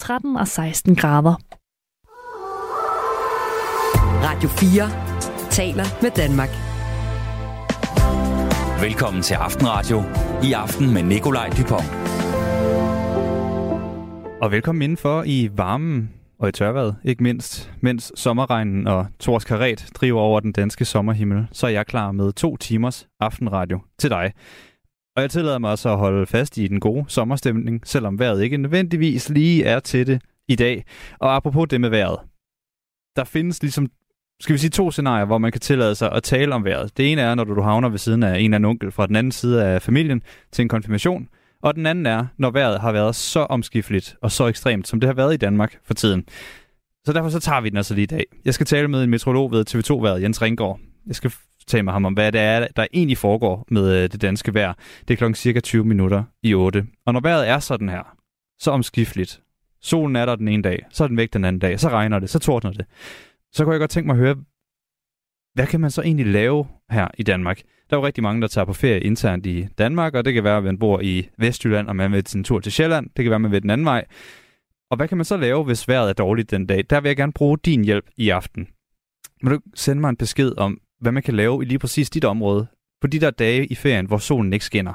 13 og 16 grader. Radio 4 taler med Danmark. Velkommen til Aftenradio. I aften med Nikolaj Dupont. Og velkommen indenfor i varmen og i tørvejret, ikke mindst, mens sommerregnen og Tors Karet driver over den danske sommerhimmel, så er jeg klar med to timers aftenradio til dig. Og jeg tillader mig også at holde fast i den gode sommerstemning, selvom vejret ikke nødvendigvis lige er til det i dag. Og apropos det med vejret. Der findes ligesom, skal vi sige, to scenarier, hvor man kan tillade sig at tale om vejret. Det ene er, når du havner ved siden af en eller anden onkel fra den anden side af familien til en konfirmation. Og den anden er, når vejret har været så omskifteligt og så ekstremt, som det har været i Danmark for tiden. Så derfor så tager vi den altså lige i dag. Jeg skal tale med en meteorolog ved TV2-været, Jens Ringgaard. Jeg skal tale med ham om, hvad det er, der egentlig foregår med øh, det danske vejr. Det er klokken cirka 20 minutter i 8. Og når vejret er sådan her, så omskifteligt. Solen er der den ene dag, så er den væk den anden dag, så regner det, så tordner det. Så kunne jeg godt tænke mig at høre, hvad kan man så egentlig lave her i Danmark? Der er jo rigtig mange, der tager på ferie internt i Danmark, og det kan være, at man bor i Vestjylland, og man vil en tur til Sjælland. Det kan være, at man vil den anden vej. Og hvad kan man så lave, hvis vejret er dårligt den dag? Der vil jeg gerne bruge din hjælp i aften. Vil du sende mig en besked om, hvad man kan lave i lige præcis dit område, på de der dage i ferien, hvor solen ikke skinner?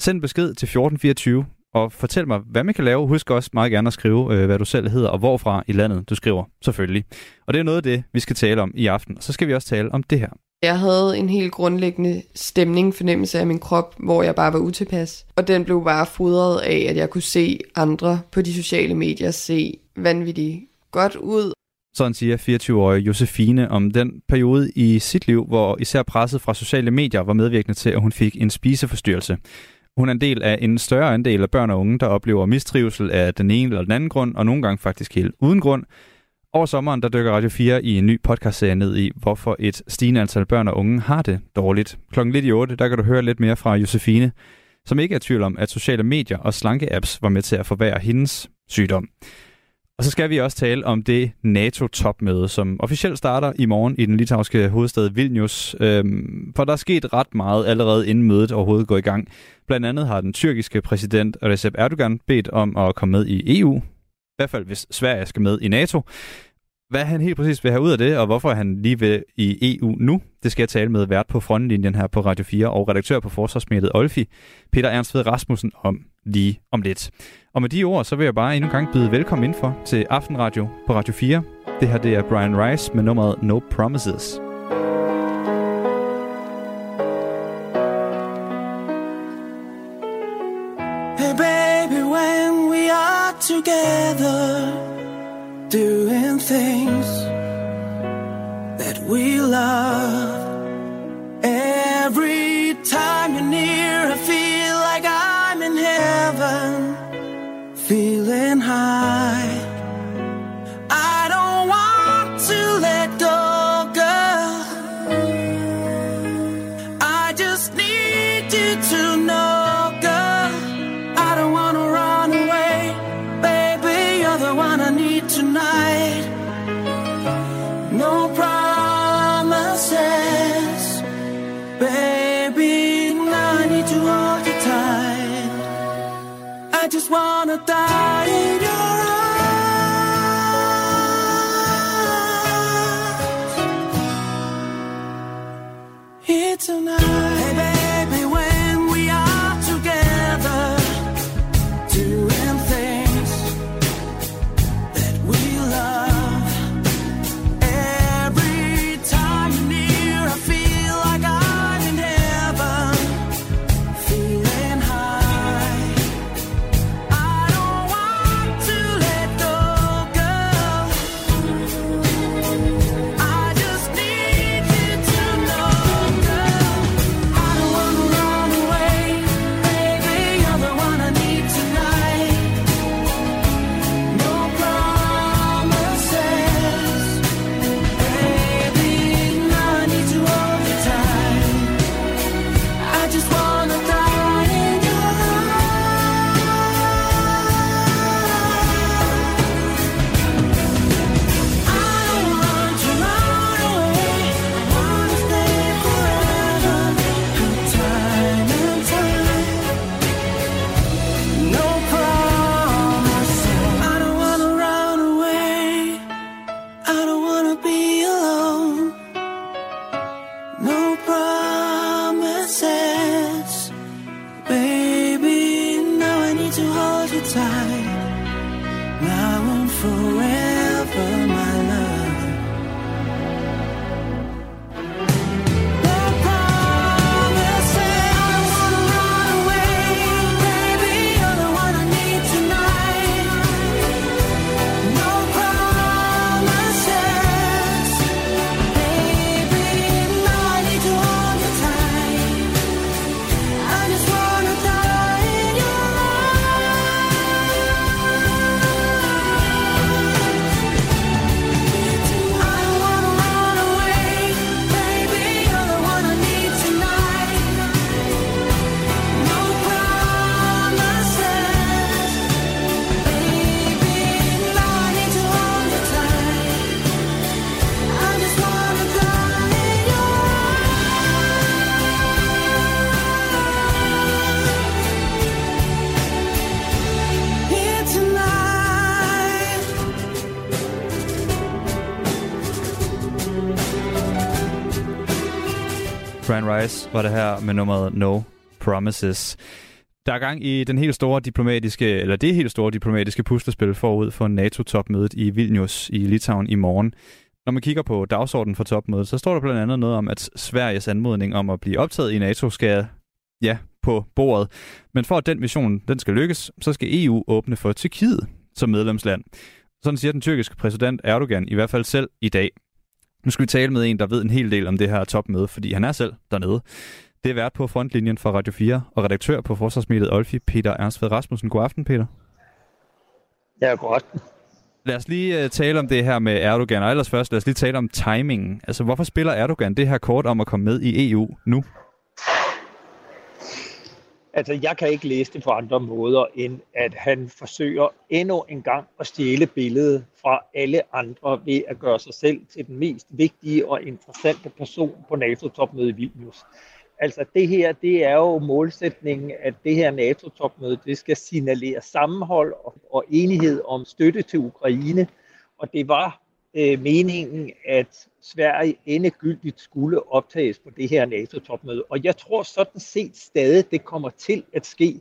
Send en besked til 1424, og fortæl mig, hvad man kan lave. Husk også meget gerne at skrive, øh, hvad du selv hedder, og hvorfra i landet du skriver, selvfølgelig. Og det er noget af det, vi skal tale om i aften. Og så skal vi også tale om det her. Jeg havde en helt grundlæggende stemning, fornemmelse af min krop, hvor jeg bare var utilpas. Og den blev bare fodret af, at jeg kunne se andre på de sociale medier se vanvittigt godt ud. Sådan siger 24-årige Josefine om den periode i sit liv, hvor især presset fra sociale medier var medvirkende til, at hun fik en spiseforstyrrelse. Hun er en del af en større andel af børn og unge, der oplever mistrivsel af den ene eller den anden grund, og nogle gange faktisk helt uden grund. Over sommeren der dykker Radio 4 i en ny podcastserie ned i, hvorfor et stigende antal børn og unge har det dårligt. Klokken lidt i 8, der kan du høre lidt mere fra Josefine, som ikke er i tvivl om, at sociale medier og slanke-apps var med til at forværre hendes sygdom. Og så skal vi også tale om det NATO-topmøde, som officielt starter i morgen i den litauiske hovedstad Vilnius. Øhm, for der er sket ret meget allerede inden mødet overhovedet går i gang. Blandt andet har den tyrkiske præsident Recep Erdogan bedt om at komme med i EU. I hvert fald hvis Sverige skal med i NATO. Hvad han helt præcis vil have ud af det, og hvorfor han lige vil i EU nu, det skal jeg tale med vært på frontlinjen her på Radio 4 og redaktør på Forsvarsmediet Olfi, Peter Ernst ved Rasmussen, om lige om lidt. Og med de ord, så vil jeg bare endnu en gang byde velkommen indenfor til Aftenradio på Radio 4. Det her det er Brian Rice med nummeret No Promises. Hey baby, when we are together doing things that we love Rice var det her med nummeret No Promises. Der er gang i den helt store diplomatiske, eller det helt store diplomatiske puslespil forud for NATO-topmødet i Vilnius i Litauen i morgen. Når man kigger på dagsordenen for topmødet, så står der blandt andet noget om, at Sveriges anmodning om at blive optaget i NATO skal ja, på bordet. Men for at den mission den skal lykkes, så skal EU åbne for Tyrkiet som medlemsland. Sådan siger den tyrkiske præsident Erdogan i hvert fald selv i dag. Nu skal vi tale med en, der ved en hel del om det her topmøde, fordi han er selv dernede. Det er vært på frontlinjen for Radio 4 og redaktør på forsvarsmediet Olfi, Peter Ernstved Rasmussen. God aften, Peter. Ja, godt. Lad os lige uh, tale om det her med Erdogan, og ellers først lad os lige tale om timingen. Altså, hvorfor spiller Erdogan det her kort om at komme med i EU nu? Altså, jeg kan ikke læse det på andre måder, end at han forsøger endnu en gang at stjæle billedet fra alle andre ved at gøre sig selv til den mest vigtige og interessante person på NATO-topmødet i Vilnius. Altså det her, det er jo målsætningen, at det her NATO-topmøde, det skal signalere sammenhold og, enighed om støtte til Ukraine. Og det var øh, meningen, at Sverige endegyldigt skulle optages på det her NATO-topmøde. Og jeg tror sådan set stadig, det kommer til at ske.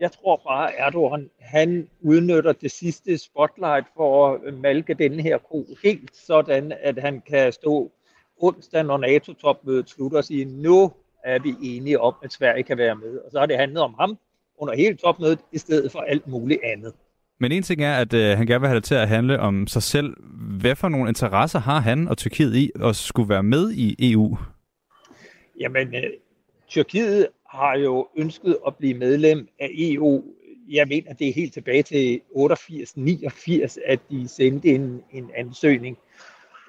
Jeg tror bare, at Erdogan han udnytter det sidste spotlight for at malke denne her ko helt sådan, at han kan stå onsdag, når NATO-topmødet slutter og sige, nu er vi enige om, at Sverige kan være med. Og så har det handlet om ham under hele topmødet, i stedet for alt muligt andet. Men en ting er, at øh, han gerne vil have det til at handle om sig selv. Hvad for nogle interesser har han og Tyrkiet i at skulle være med i EU? Jamen, øh, Tyrkiet har jo ønsket at blive medlem af EU. Jeg mener, det er helt tilbage til 88-89, at de sendte en, en ansøgning.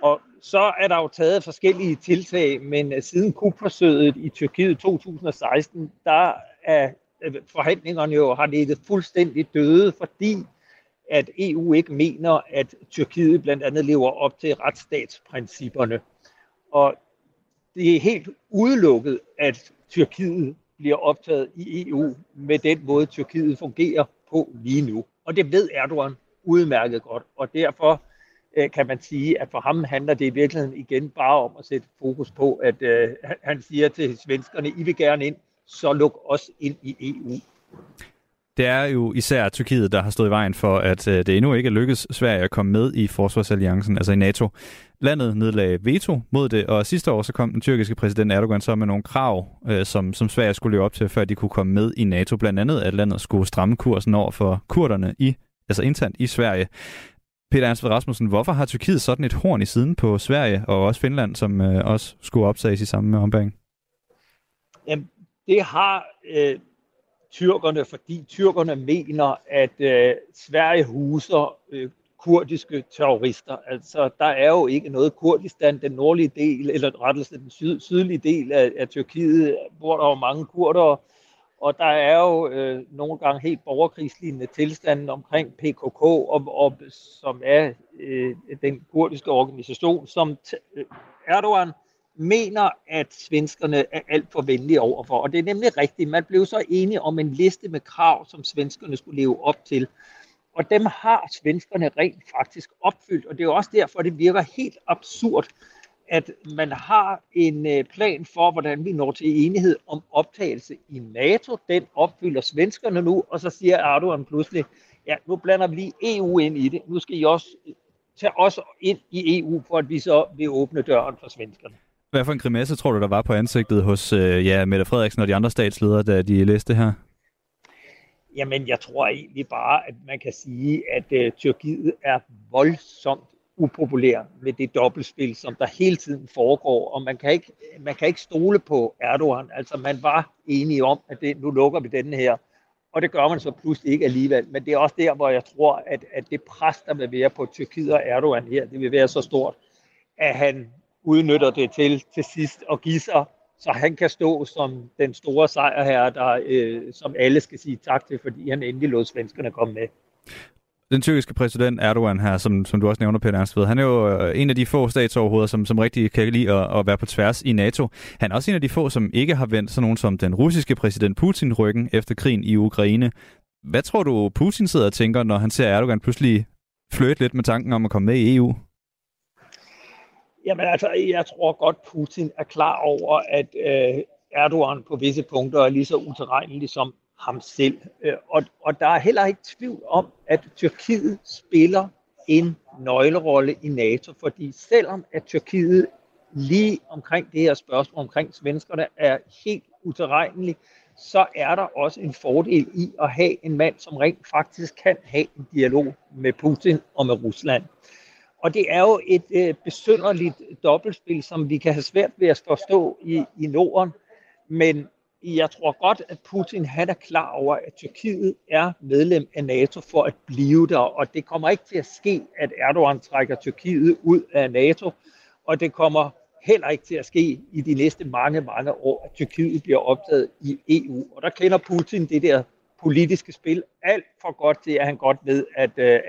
Og så er der jo taget forskellige tiltag, men øh, siden kupforsøget i Tyrkiet 2016, der er øh, forhandlingerne jo har ligget fuldstændig døde, fordi at EU ikke mener, at Tyrkiet blandt andet lever op til retsstatsprincipperne. Og det er helt udelukket, at Tyrkiet bliver optaget i EU med den måde, Tyrkiet fungerer på lige nu. Og det ved Erdogan udmærket godt, og derfor øh, kan man sige, at for ham handler det i virkeligheden igen bare om at sætte fokus på, at øh, han siger til svenskerne, I vil gerne ind, så luk os ind i EU. Det er jo især Tyrkiet, der har stået i vejen for, at øh, det endnu ikke lykkedes Sverige at komme med i Forsvarsalliancen, altså i NATO. Landet nedlagde veto mod det, og sidste år så kom den tyrkiske præsident Erdogan så med nogle krav, øh, som, som Sverige skulle leve op til, før de kunne komme med i NATO. Blandt andet, at landet skulle stramme kursen over for kurderne i, altså internt i Sverige. Peter Ernst Rasmussen, hvorfor har Tyrkiet sådan et horn i siden på Sverige og også Finland, som øh, også skulle optages i samme ombæring? Jamen, det har øh, tyrkerne, fordi tyrkerne mener, at øh, Sverige huser øh, kurdiske terrorister. Altså, der er jo ikke noget Kurdistan, den nordlige del, eller rettelse den syd, sydlige del af, af Tyrkiet, hvor der er mange kurdere, og der er jo øh, nogle gange helt borgerkrigslignende tilstanden omkring PKK, og, og, som er øh, den kurdiske organisation, som t- øh, Erdogan mener, at svenskerne er alt for venlige overfor. Og det er nemlig rigtigt. Man blev så enige om en liste med krav, som svenskerne skulle leve op til. Og dem har svenskerne rent faktisk opfyldt. Og det er også derfor, det virker helt absurd, at man har en øh, plan for, hvordan vi når til enighed om optagelse i NATO. Den opfylder svenskerne nu, og så siger Erdogan pludselig, ja, nu blander vi lige EU ind i det. Nu skal I også øh, tage os ind i EU, for at vi så vil åbne døren for svenskerne. Hvad for en grimasse tror du, der var på ansigtet hos øh, ja, Mette Frederiksen og de andre statsledere, da de læste her? Jamen, jeg tror egentlig bare, at man kan sige, at øh, Tyrkiet er voldsomt upopulær med det dobbeltspil, som der hele tiden foregår, og man kan ikke, man kan ikke stole på Erdogan. Altså, man var enige om, at det, nu lukker vi den her, og det gør man så pludselig ikke alligevel. Men det er også der, hvor jeg tror, at, at det pres, der vil være på Tyrkiet og Erdogan her, det vil være så stort, at han udnytter det til til sidst og give sig, så han kan stå som den store sejrherre, der, øh, som alle skal sige tak til, fordi han endelig lod svenskerne komme med. Den tyrkiske præsident Erdogan her, som, som du også nævner, Peter Ernstved, han er jo øh, en af de få statsoverhoveder, som, som rigtig kan lide at, at være på tværs i NATO. Han er også en af de få, som ikke har vendt sådan nogen som den russiske præsident Putin ryggen efter krigen i Ukraine. Hvad tror du, Putin sidder og tænker, når han ser Erdogan pludselig fløjte lidt med tanken om at komme med i EU? Jamen altså, jeg tror godt, Putin er klar over, at øh, Erdogan på visse punkter er lige så utilregnelig som ham selv. Øh, og, og der er heller ikke tvivl om, at Tyrkiet spiller en nøglerolle i NATO, fordi selvom at Tyrkiet lige omkring det her spørgsmål omkring svenskerne er helt utilregnelig, så er der også en fordel i at have en mand, som rent faktisk kan have en dialog med Putin og med Rusland. Og det er jo et øh, besynderligt dobbeltspil, som vi kan have svært ved at forstå i, i Norden. Men jeg tror godt, at Putin han er klar over, at Tyrkiet er medlem af NATO for at blive der. Og det kommer ikke til at ske, at Erdogan trækker Tyrkiet ud af NATO. Og det kommer heller ikke til at ske i de næste mange, mange år, at Tyrkiet bliver optaget i EU. Og der kender Putin det der politiske spil alt for godt til, at han godt ved, at øh,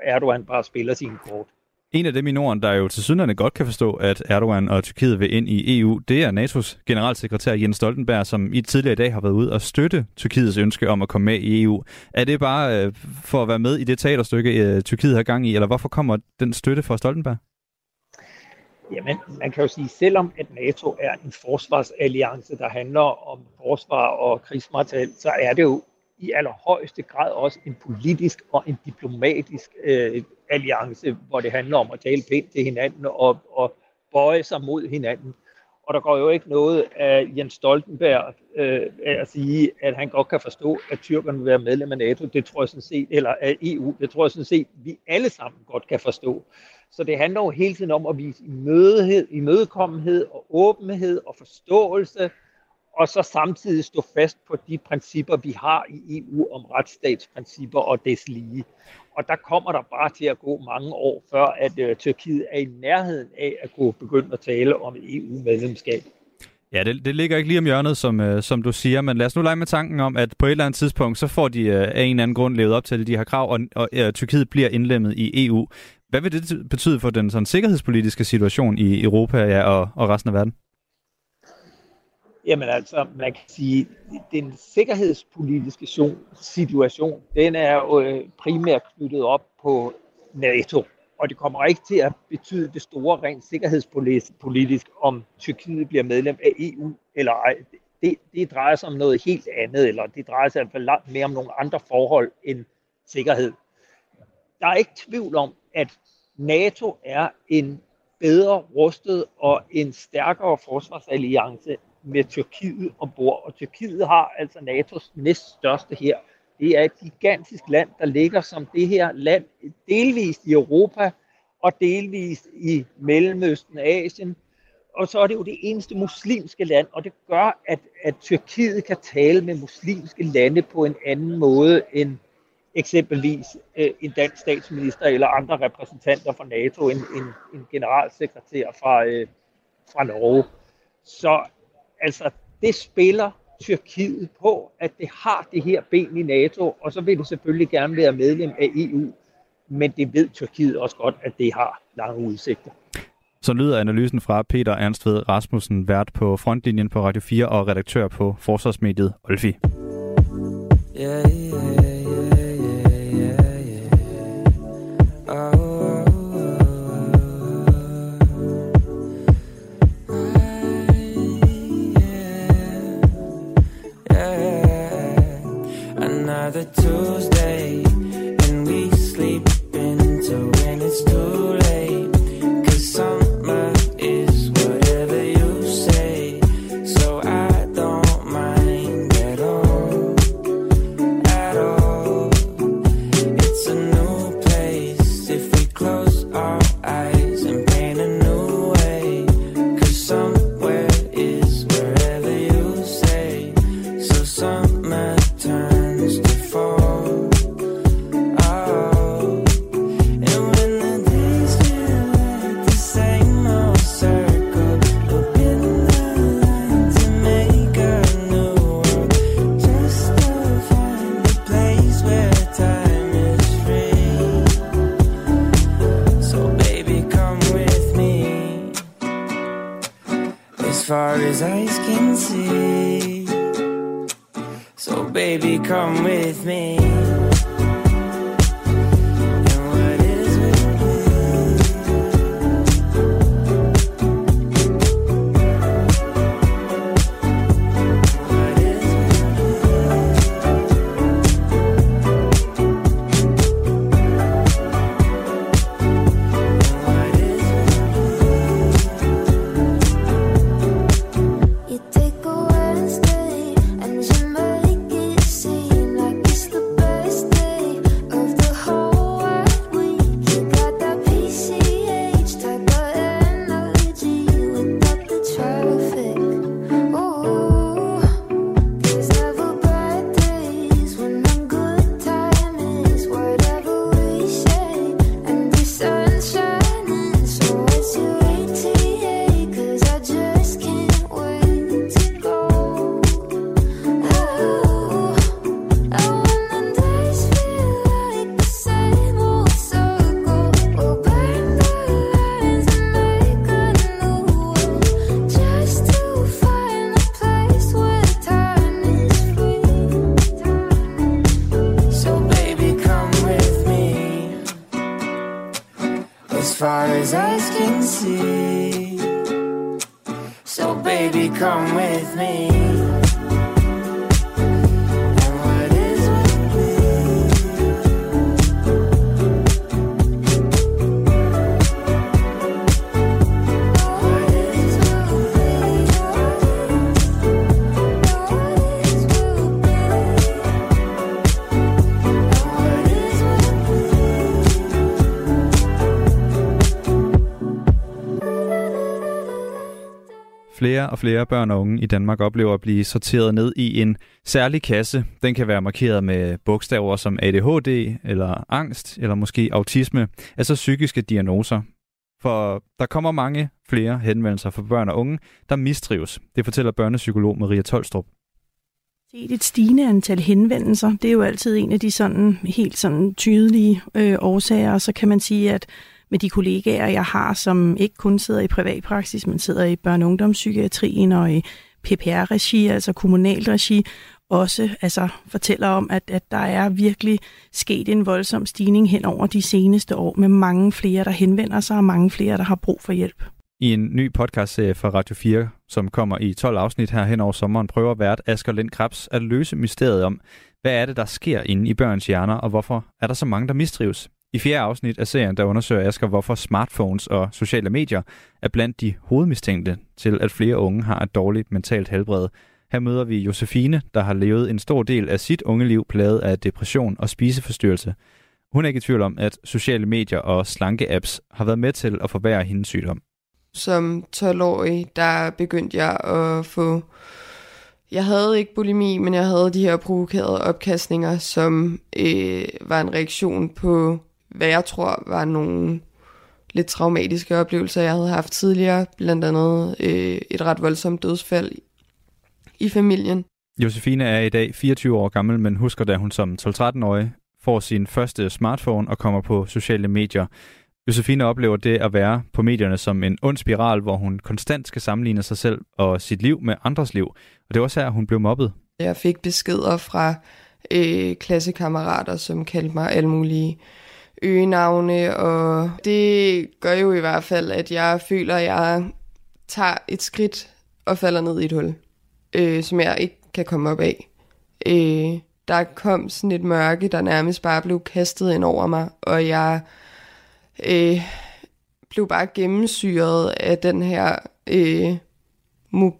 Erdogan bare spiller sine kort. En af dem i Norden, der jo til synligheden godt kan forstå, at Erdogan og Tyrkiet vil ind i EU, det er NATO's generalsekretær Jens Stoltenberg, som i tidligere i dag har været ude og støtte Tyrkiets ønske om at komme med i EU. Er det bare øh, for at være med i det teaterstykke, øh, Tyrkiet har gang i, eller hvorfor kommer den støtte fra Stoltenberg? Jamen, man kan jo sige, selvom at NATO er en forsvarsalliance, der handler om forsvar og krigsmateriel, så er det jo i allerhøjeste grad også en politisk og en diplomatisk øh, alliance, hvor det handler om at tale pænt til hinanden og, og bøje sig mod hinanden. Og der går jo ikke noget af Jens Stoltenberg øh, at sige, at han godt kan forstå, at tyrkerne vil være medlem af NATO. Det tror jeg sådan set, eller af EU. Det tror jeg sådan set, vi alle sammen godt kan forstå. Så det handler jo hele tiden om at vise imødehed, imødekommenhed og åbenhed og forståelse og så samtidig stå fast på de principper, vi har i EU om retsstatsprincipper og deslige. Og der kommer der bare til at gå mange år, før at øh, Tyrkiet er i nærheden af at kunne begynde at tale om EU-medlemskab. Ja, det, det ligger ikke lige om hjørnet, som, øh, som du siger, men lad os nu lege med tanken om, at på et eller andet tidspunkt, så får de øh, af en eller anden grund levet op til de her krav, og, og øh, Tyrkiet bliver indlemmet i EU. Hvad vil det betyde for den sådan, sikkerhedspolitiske situation i Europa ja, og, og resten af verden? Jamen altså, man kan sige, den sikkerhedspolitiske situation, den er jo øh, primært knyttet op på NATO. Og det kommer ikke til at betyde det store rent sikkerhedspolitisk, om Tyrkiet bliver medlem af EU eller ej. Det, det drejer sig om noget helt andet, eller det drejer sig i hvert fald langt mere om nogle andre forhold end sikkerhed. Der er ikke tvivl om, at NATO er en bedre rustet og en stærkere forsvarsalliance med Tyrkiet ombord. Og Tyrkiet har altså NATO's næststørste her. Det er et gigantisk land, der ligger som det her land delvist i Europa og delvist i Mellemøsten og Asien. Og så er det jo det eneste muslimske land, og det gør, at, at Tyrkiet kan tale med muslimske lande på en anden måde end eksempelvis øh, en dansk statsminister eller andre repræsentanter fra NATO, en, en, en generalsekretær fra, øh, fra Norge. Så altså, det spiller Tyrkiet på, at det har det her ben i NATO, og så vil det selvfølgelig gerne være medlem af EU, men det ved Tyrkiet også godt, at det har lange udsigter. Så lyder analysen fra Peter Ernstved Rasmussen, vært på frontlinjen på Radio 4 og redaktør på forsvarsmediet Olfi. Yeah, yeah. the two with me. Baby, come with me. Flere og flere børn og unge i Danmark oplever at blive sorteret ned i en særlig kasse. Den kan være markeret med bogstaver som ADHD eller angst eller måske autisme, altså psykiske diagnoser. For der kommer mange flere henvendelser fra børn og unge, der mistrives. Det fortæller børnepsykolog Maria Tolstrup. set et stigende antal henvendelser. Det er jo altid en af de sådan helt sådan tydelige øh, årsager. Og så kan man sige, at med de kollegaer, jeg har, som ikke kun sidder i privatpraksis, men sidder i børne- og ungdomspsykiatrien og i PPR-regi, altså kommunalt regi, også altså, fortæller om, at, at der er virkelig sket en voldsom stigning hen over de seneste år, med mange flere, der henvender sig, og mange flere, der har brug for hjælp. I en ny podcastserie fra Radio 4, som kommer i 12 afsnit her hen over sommeren, prøver vært Asger Lind Krabs at løse mysteriet om, hvad er det, der sker inde i børns hjerner, og hvorfor er der så mange, der mistrives? I fjerde afsnit af serien, der undersøger Asger, hvorfor smartphones og sociale medier er blandt de hovedmistænkte til, at flere unge har et dårligt mentalt helbred. Her møder vi Josefine, der har levet en stor del af sit unge liv plaget af depression og spiseforstyrrelse. Hun er ikke i tvivl om, at sociale medier og slanke-apps har været med til at forværre hendes sygdom. Som 12-årig, der begyndte jeg at få... Jeg havde ikke bulimi, men jeg havde de her provokerede opkastninger, som øh, var en reaktion på, hvad jeg tror var nogle lidt traumatiske oplevelser, jeg havde haft tidligere. Blandt andet øh, et ret voldsomt dødsfald i familien. Josefine er i dag 24 år gammel, men husker, da hun som 12-13-årig får sin første smartphone og kommer på sociale medier. Josefine oplever det at være på medierne som en ond spiral, hvor hun konstant skal sammenligne sig selv og sit liv med andres liv. Og det var også her, hun blev mobbet. Jeg fik beskeder fra øh, klassekammerater, som kaldte mig alle mulige øgenavne, og det gør jo i hvert fald, at jeg føler, at jeg tager et skridt og falder ned i et hul, øh, som jeg ikke kan komme op af. Øh, der kom sådan et mørke, der nærmest bare blev kastet ind over mig, og jeg øh, blev bare gennemsyret af den her øh,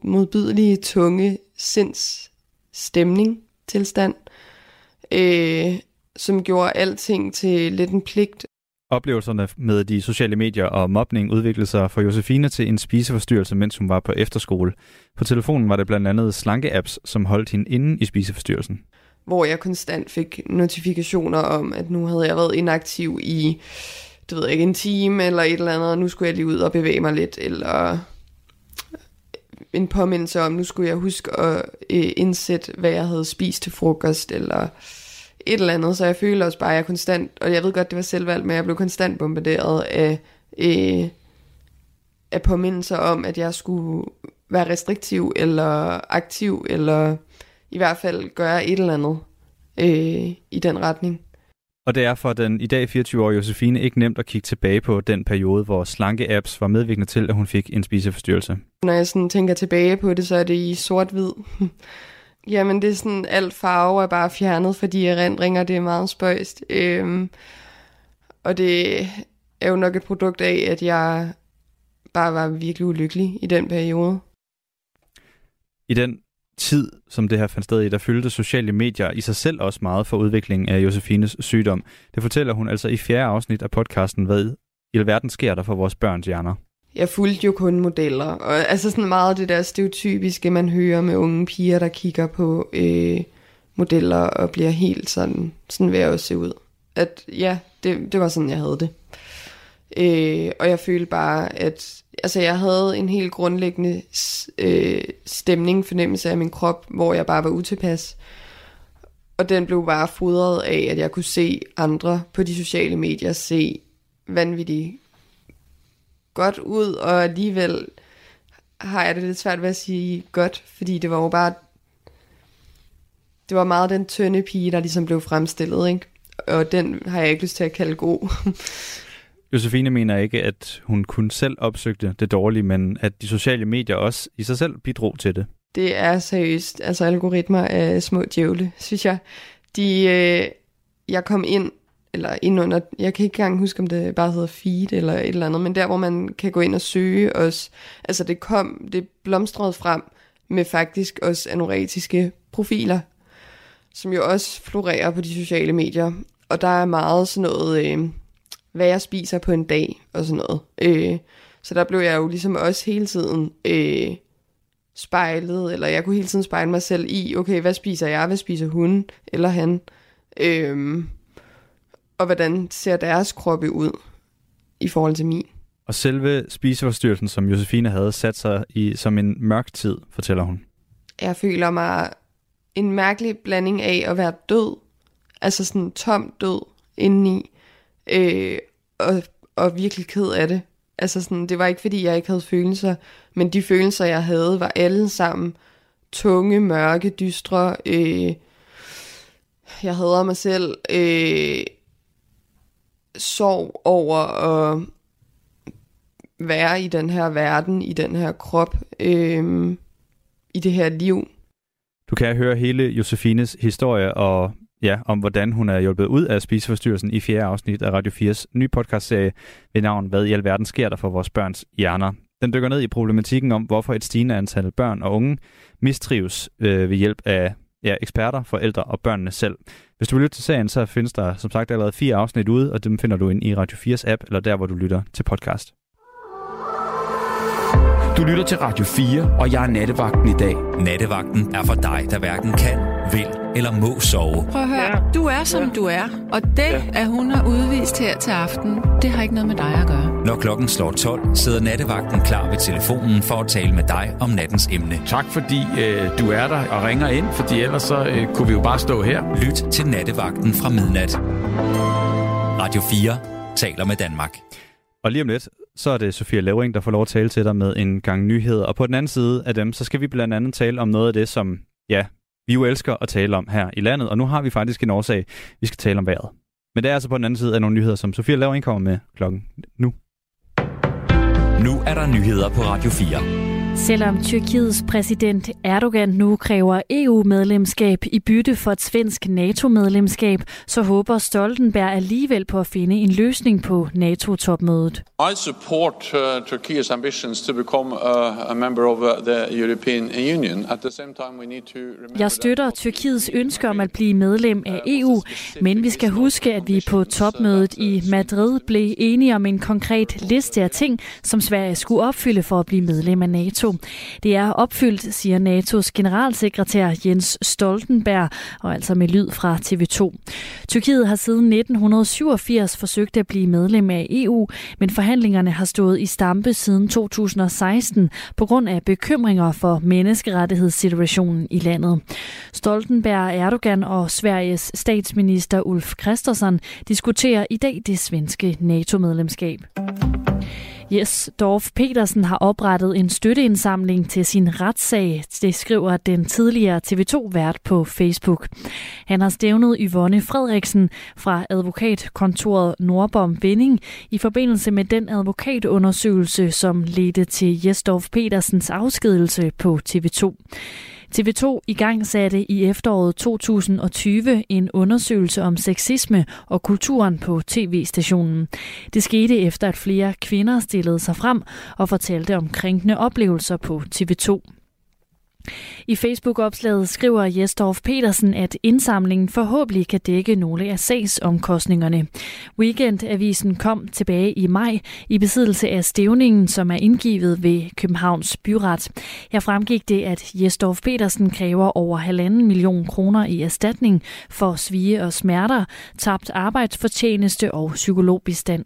modbydelige, tunge sindsstemning, tilstand, øh, som gjorde alting til lidt en pligt. Oplevelserne med de sociale medier og mobning udviklede sig for Josefine til en spiseforstyrrelse, mens hun var på efterskole. På telefonen var det blandt andet slanke-apps, som holdt hende inde i spiseforstyrrelsen. hvor jeg konstant fik notifikationer om, at nu havde jeg været inaktiv i, det ved jeg ikke, en time eller et eller andet, og nu skulle jeg lige ud og bevæge mig lidt, eller en påmindelse om, nu skulle jeg huske at øh, indsætte, hvad jeg havde spist til frokost, eller et eller andet, så jeg føler også bare, at jeg konstant, og jeg ved godt, det var selvvalgt, men jeg blev konstant bombarderet af, øh, af påmindelser om, at jeg skulle være restriktiv, eller aktiv, eller i hvert fald gøre et eller andet øh, i den retning. Og det er for den i dag 24-årige Josefine ikke nemt at kigge tilbage på den periode, hvor slanke-apps var medvirkende til, at hun fik en spiseforstyrrelse. Når jeg sådan tænker tilbage på det, så er det i sort-hvid. Jamen det er sådan, alt farve er bare fjernet, fordi erindringer, det er meget spøjst. Øhm, og det er jo nok et produkt af, at jeg bare var virkelig ulykkelig i den periode. I den tid, som det her fandt sted i, der fyldte sociale medier i sig selv også meget for udviklingen af Josefines sygdom. Det fortæller hun altså i fjerde afsnit af podcasten, hvad i alverden sker der for vores børns hjerner. Jeg fulgte jo kun modeller, og altså sådan meget det der stereotypiske, man hører med unge piger, der kigger på øh, modeller og bliver helt sådan, sådan vil jeg også se ud. At ja, det, det var sådan, jeg havde det. Øh, og jeg følte bare, at altså, jeg havde en helt grundlæggende øh, stemning, fornemmelse af min krop, hvor jeg bare var utilpas. Og den blev bare fodret af, at jeg kunne se andre på de sociale medier se vanvittige godt ud, og alligevel har jeg det lidt svært ved at sige godt, fordi det var jo bare, det var meget den tynde pige, der ligesom blev fremstillet, ikke? Og den har jeg ikke lyst til at kalde god. Josefine mener ikke, at hun kun selv opsøgte det dårlige, men at de sociale medier også i sig selv bidrog til det. Det er seriøst. Altså algoritmer er små djævle, synes jeg. De, øh, jeg kom ind, eller ind under, jeg kan ikke engang huske, om det bare hedder feed eller et eller andet, men der, hvor man kan gå ind og søge også. Altså det kom, det blomstrede frem med faktisk også anoretiske profiler, som jo også florerer på de sociale medier. Og der er meget sådan noget, øh, hvad jeg spiser på en dag og sådan noget. Øh, så der blev jeg jo ligesom også hele tiden øh, spejlet, eller jeg kunne hele tiden spejle mig selv i, okay, hvad spiser jeg, hvad spiser hun eller han, Øh, og hvordan ser deres kroppe ud i forhold til min. Og selve spiseforstyrrelsen, som Josefine havde sat sig i som en mørk tid, fortæller hun. Jeg føler mig en mærkelig blanding af at være død, altså sådan tom død indeni, øh, og, og virkelig ked af det. Altså sådan, det var ikke fordi, jeg ikke havde følelser, men de følelser, jeg havde, var alle sammen tunge, mørke, dystre. Øh, jeg hader mig selv. Øh, sorg over at være i den her verden, i den her krop, øh, i det her liv. Du kan høre hele Josefines historie og ja, om hvordan hun er hjulpet ud af spiseforstyrrelsen i fjerde afsnit af Radio 4's nye podcastserie ved navn Hvad i alverden sker der for vores børns hjerner? Den dykker ned i problematikken om, hvorfor et stigende antal børn og unge mistrives øh, ved hjælp af ja, eksperter, forældre og børnene selv. Hvis du vil lytte til serien, så findes der som sagt allerede fire afsnit ude, og dem finder du ind i Radio 4's app, eller der, hvor du lytter til podcast. Du lytter til Radio 4, og jeg er nattevagten i dag. Nattevagten er for dig, der hverken kan, vil eller må sove. Prøv at høre, ja. du er som ja. du er, og det, ja. at hun har udvist her til aften, det har ikke noget med dig at gøre. Når klokken slår 12, sidder nattevagten klar ved telefonen for at tale med dig om nattens emne. Tak fordi øh, du er der og ringer ind, fordi ellers så øh, kunne vi jo bare stå her. Lyt til nattevagten fra midnat. Radio 4 taler med Danmark. Og lige om lidt, så er det Sofia Levering, der får lov at tale til dig med en gang nyheder. Og på den anden side af dem, så skal vi blandt andet tale om noget af det, som ja, vi jo elsker at tale om her i landet. Og nu har vi faktisk en årsag, vi skal tale om vejret. Men det er altså på den anden side af nogle nyheder, som Sofia Laver indkommer med klokken nu. Nu er der nyheder på Radio 4. Selvom Tyrkiets præsident Erdogan nu kræver EU-medlemskab i bytte for et svensk NATO-medlemskab, så håber Stoltenberg alligevel på at finde en løsning på NATO-topmødet. I support uh, Turkey's ambitions to become a, a member of uh, the European Union. At the same time we need to Jeg støtter Tyrkiets ønske om at blive medlem af EU, men vi skal huske, at vi på topmødet i Madrid blev enige om en konkret liste af ting, som Sverige skulle opfylde for at blive medlem af NATO. NATO. Det er opfyldt, siger NATO's generalsekretær Jens Stoltenberg, og altså med lyd fra TV2. Tyrkiet har siden 1987 forsøgt at blive medlem af EU, men forhandlingerne har stået i stampe siden 2016 på grund af bekymringer for menneskerettighedssituationen i landet. Stoltenberg, Erdogan og Sveriges statsminister Ulf Kristersson diskuterer i dag det svenske NATO-medlemskab. Jes Dorf Petersen har oprettet en støtteindsamling til sin retssag, det skriver den tidligere TV2-vært på Facebook. Han har stævnet Yvonne Frederiksen fra advokatkontoret Nordbom Vinding i forbindelse med den advokatundersøgelse, som ledte til Jes Dorf Petersens afskedelse på TV2. TV2 i gang satte i efteråret 2020 en undersøgelse om sexisme og kulturen på tv-stationen. Det skete efter, at flere kvinder stillede sig frem og fortalte om krænkende oplevelser på TV2. I Facebook-opslaget skriver Jesdorf Petersen, at indsamlingen forhåbentlig kan dække nogle af sagsomkostningerne. Weekendavisen kom tilbage i maj i besiddelse af stævningen, som er indgivet ved Københavns Byret. Her fremgik det, at Jesdorf Petersen kræver over halvanden million kroner i erstatning for svige og smerter, tabt arbejdsfortjeneste og psykologbistand.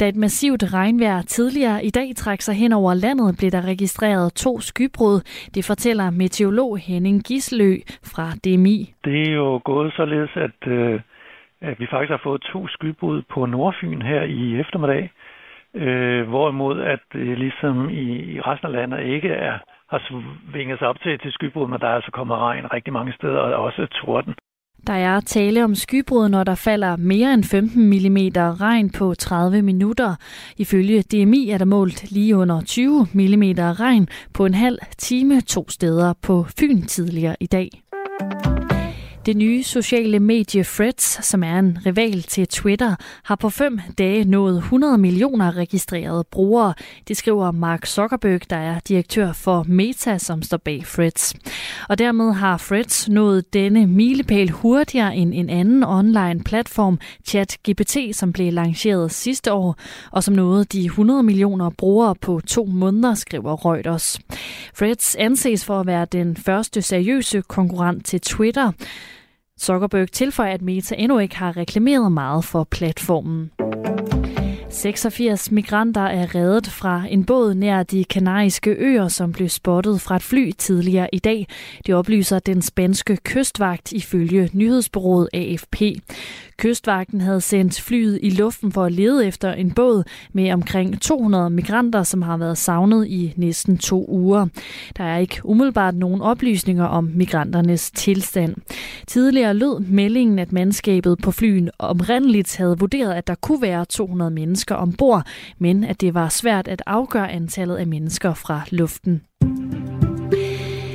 Da et massivt regnvejr tidligere i dag trak sig hen over landet, blev der registreret to skybrud. Det fortæller meteorolog Henning Gislø fra DMI. Det er jo gået således, at, øh, at vi faktisk har fået to skybrud på Nordfyn her i eftermiddag. Øh, hvorimod at det ligesom i, i resten af landet ikke er, har svinget sig op til, til skybrud, men der er altså kommet regn rigtig mange steder, og også torden. Der er tale om skybrud, når der falder mere end 15 mm regn på 30 minutter. Ifølge DMI er der målt lige under 20 mm regn på en halv time to steder på Fyn tidligere i dag. Det nye sociale medie Threads, som er en rival til Twitter, har på fem dage nået 100 millioner registrerede brugere. Det skriver Mark Zuckerberg, der er direktør for Meta, som står bag Threads. Og dermed har Threads nået denne milepæl hurtigere end en anden online platform, ChatGPT, som blev lanceret sidste år, og som nåede de 100 millioner brugere på to måneder, skriver Reuters. Threads anses for at være den første seriøse konkurrent til Twitter. Zuckerberg tilføjer, at Meta endnu ikke har reklameret meget for platformen. 86 migranter er reddet fra en båd nær de kanariske øer, som blev spottet fra et fly tidligere i dag. Det oplyser den spanske kystvagt ifølge nyhedsbureauet AFP. Kystvagten havde sendt flyet i luften for at lede efter en båd med omkring 200 migranter, som har været savnet i næsten to uger. Der er ikke umiddelbart nogen oplysninger om migranternes tilstand. Tidligere lød meldingen, at mandskabet på flyen omrindeligt havde vurderet, at der kunne være 200 mennesker ombord, men at det var svært at afgøre antallet af mennesker fra luften.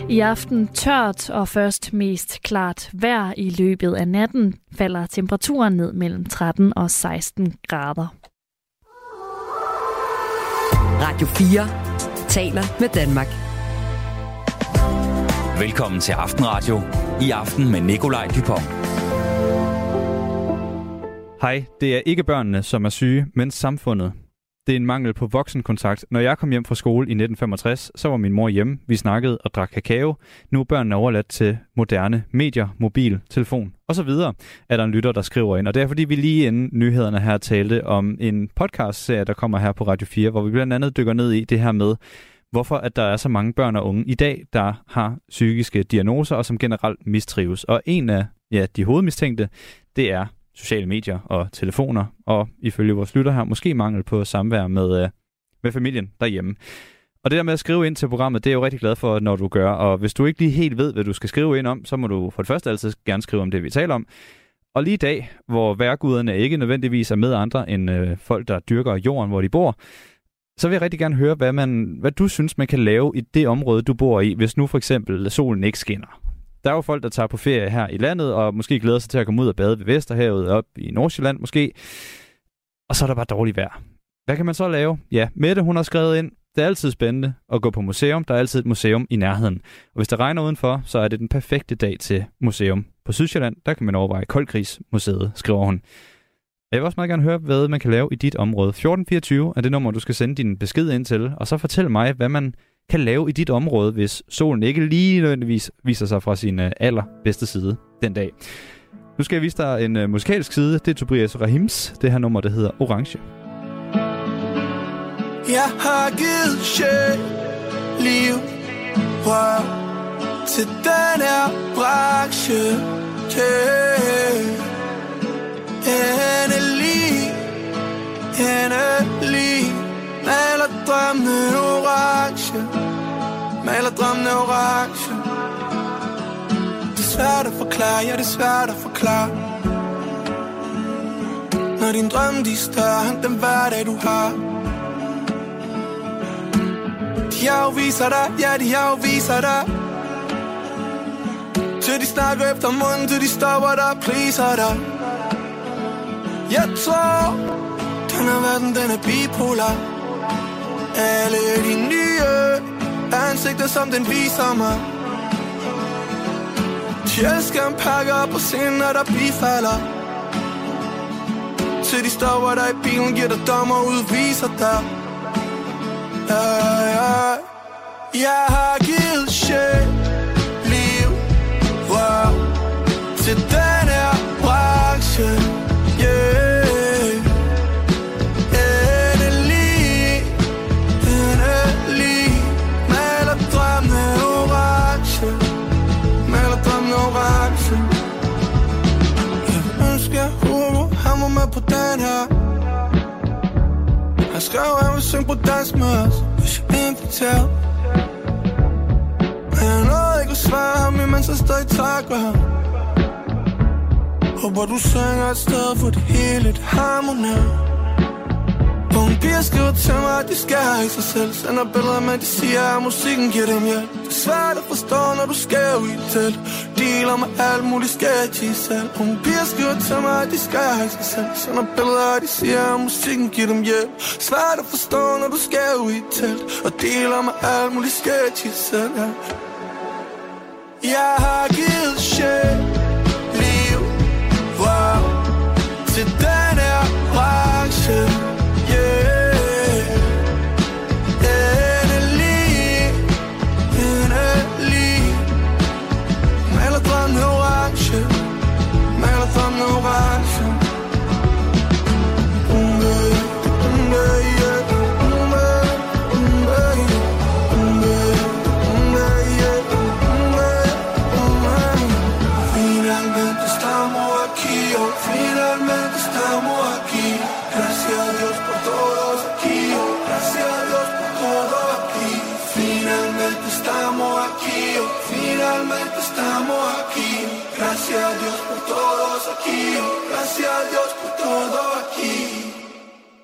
I aften tørt og først mest klart vejr i løbet af natten falder temperaturen ned mellem 13 og 16 grader. Radio 4 taler med Danmark. Velkommen til Aftenradio. I aften med Nikolaj Dupont. Hej, det er ikke børnene, som er syge, men samfundet. Det er en mangel på voksenkontakt. Når jeg kom hjem fra skole i 1965, så var min mor hjemme. Vi snakkede og drak kakao. Nu er børnene overladt til moderne medier, mobil, telefon og så videre, er der en lytter, der skriver ind. Og det er fordi, vi lige inden nyhederne her talte om en podcast-serie, der kommer her på Radio 4, hvor vi blandt andet dykker ned i det her med, hvorfor at der er så mange børn og unge i dag, der har psykiske diagnoser og som generelt mistrives. Og en af ja, de hovedmistænkte, det er sociale medier og telefoner, og ifølge vores lytter her, måske mangel på samvær med, øh, med familien derhjemme. Og det der med at skrive ind til programmet, det er jeg jo rigtig glad for, når du gør. Og hvis du ikke lige helt ved, hvad du skal skrive ind om, så må du for det første altid gerne skrive om det, vi taler om. Og lige i dag, hvor værguderne ikke nødvendigvis er med andre end øh, folk, der dyrker jorden, hvor de bor, så vil jeg rigtig gerne høre, hvad, man, hvad du synes, man kan lave i det område, du bor i, hvis nu for eksempel solen ikke skinner. Der er jo folk, der tager på ferie her i landet, og måske glæder sig til at komme ud og bade ved Vesterhavet, op i Nordsjælland måske. Og så er der bare dårligt vejr. Hvad kan man så lave? Ja, Mette hun har skrevet ind, det er altid spændende at gå på museum. Der er altid et museum i nærheden. Og hvis det regner udenfor, så er det den perfekte dag til museum. På Sydsjælland, der kan man overveje Koldkrigsmuseet, skriver hun. Jeg vil også meget gerne høre, hvad man kan lave i dit område. 1424 er det nummer, du skal sende din besked ind til, og så fortæl mig, hvad man kan lave i dit område, hvis solen ikke lige nødvendigvis viser sig fra sin allerbedste side den dag. Nu skal jeg vise dig en musikalsk side. Det er Tobias Rahims. Det her nummer, der hedder Orange. Jeg har givet sjæl, liv, rør til den her branche. Yeah. Endelig, endelig Maler drømmene orange. Maler drømmene orange. Det er svært at forklare, ja det er svært at forklare. Når din drøm de er større end den hverdag du har. De afviser dig, ja de afviser dig. Til de snakker efter munden, til de stopper dig, pleaser dig. Jeg tror, den her verden den er bipolar alle de nye ansigter, som den viser mig. De pakker op på scenen, når der bifalder. Til de stopper dig i bilen, giver dig dommer og udviser dig. Ja, ja. Jeg har givet sjæl, liv, røv Til dig. Den her. Han skrev, at han vil synge på dansk med os Hvis jeg inviterer Men jeg nåede ikke at svare ham Imens jeg stadig takker ham. Håber du synger et sted, hvor det hele et harmonerer Unge piger skriver til mig, at de skal have i sig selv. Sender billeder, men de siger, at musikken giver dem hjælp svært at forstå, når du skærer i tæt Dealer med alt muligt sketch i selv. Hun piger skriver til mig, at de skal have sig selv. Sender billeder, de siger, at musikken giver dem hjælp. Svært at forstå, når du skærer i tæt Og dealer med alt muligt sketch i selv ja. Jeg har givet shit.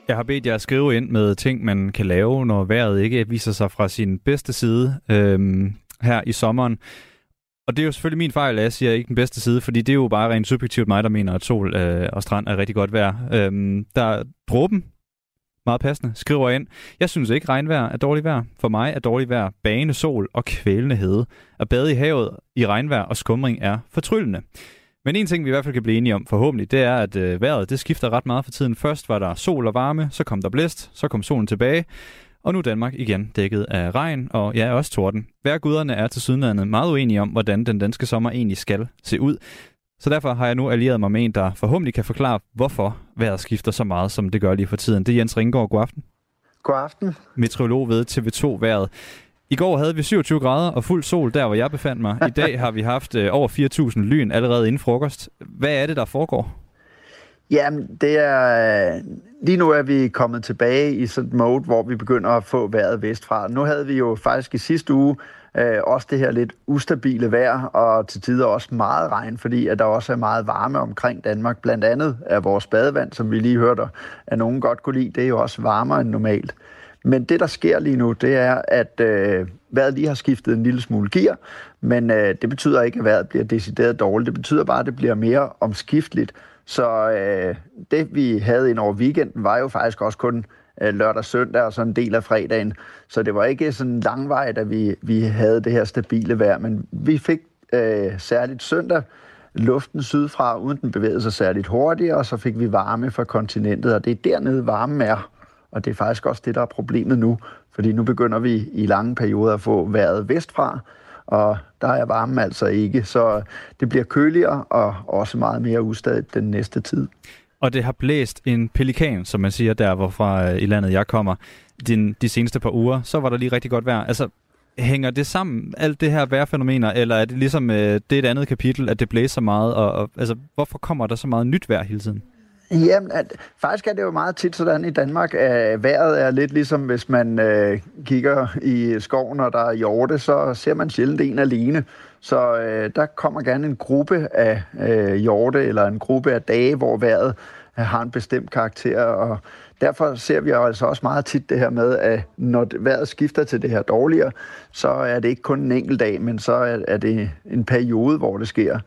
Jeg har bedt jer at skrive ind med ting, man kan lave, når vejret ikke viser sig fra sin bedste side øhm, her i sommeren. Og det er jo selvfølgelig min fejl, at jeg siger ikke den bedste side, fordi det er jo bare rent subjektivt mig, der mener, at sol øh, og strand er rigtig godt vejr. Øhm, der er dråben, meget passende, skriver ind. Jeg synes ikke, regnvejr er dårligt vejr. For mig er dårligt vejr bane, sol og kvælende hede. At bade i havet i regnvejr og skumring er fortryllende. Men en ting, vi i hvert fald kan blive enige om forhåbentlig, det er, at øh, vejret det skifter ret meget for tiden. Først var der sol og varme, så kom der blæst, så kom solen tilbage, og nu er Danmark igen dækket af regn og ja, også torden. Værguderne er til sydenlandet meget uenige om, hvordan den danske sommer egentlig skal se ud. Så derfor har jeg nu allieret mig med en, der forhåbentlig kan forklare, hvorfor vejret skifter så meget, som det gør lige for tiden. Det er Jens Ringgaard. God aften. God aften. Meteorolog ved TV2 Vejret. I går havde vi 27 grader og fuld sol der, hvor jeg befandt mig. I dag har vi haft øh, over 4.000 lyn allerede inden frokost. Hvad er det, der foregår? Jamen, det er... Lige nu er vi kommet tilbage i sådan et mode, hvor vi begynder at få vejret vestfra. Nu havde vi jo faktisk i sidste uge øh, også det her lidt ustabile vejr, og til tider også meget regn, fordi at der også er meget varme omkring Danmark. Blandt andet er vores badevand, som vi lige hørte, at nogen godt kunne lide, det er jo også varmere end normalt. Men det, der sker lige nu, det er, at øh, vejret lige har skiftet en lille smule gear, men øh, det betyder ikke, at vejret bliver decideret dårligt. Det betyder bare, at det bliver mere omskifteligt. Så øh, det, vi havde ind over weekenden, var jo faktisk også kun øh, lørdag søndag og så en del af fredagen. Så det var ikke sådan langvejt, at vi, vi havde det her stabile vejr, men vi fik øh, særligt søndag luften sydfra, uden den bevægede sig særligt hurtigt, og så fik vi varme fra kontinentet, og det er dernede varmen er. Og det er faktisk også det, der er problemet nu, fordi nu begynder vi i lange perioder at få vejret vestfra, og der er varmen altså ikke, så det bliver køligere og også meget mere ustadigt den næste tid. Og det har blæst en pelikan, som man siger der, hvorfra øh, i landet jeg kommer, de, de seneste par uger. Så var der lige rigtig godt vejr. Altså, hænger det sammen, alt det her vejrfænomener, eller er det ligesom øh, det er et andet kapitel, at det blæser så meget? Og, og, altså, hvorfor kommer der så meget nyt vejr hele tiden? Jamen, at, faktisk er det jo meget tit sådan i Danmark, at vejret er lidt ligesom, hvis man øh, kigger i skoven, og der er hjorte, så ser man sjældent en alene. Så øh, der kommer gerne en gruppe af øh, hjorte, eller en gruppe af dage, hvor vejret øh, har en bestemt karakter, og derfor ser vi altså også meget tit det her med, at når vejret skifter til det her dårligere, så er det ikke kun en enkelt dag, men så er, er det en periode, hvor det sker.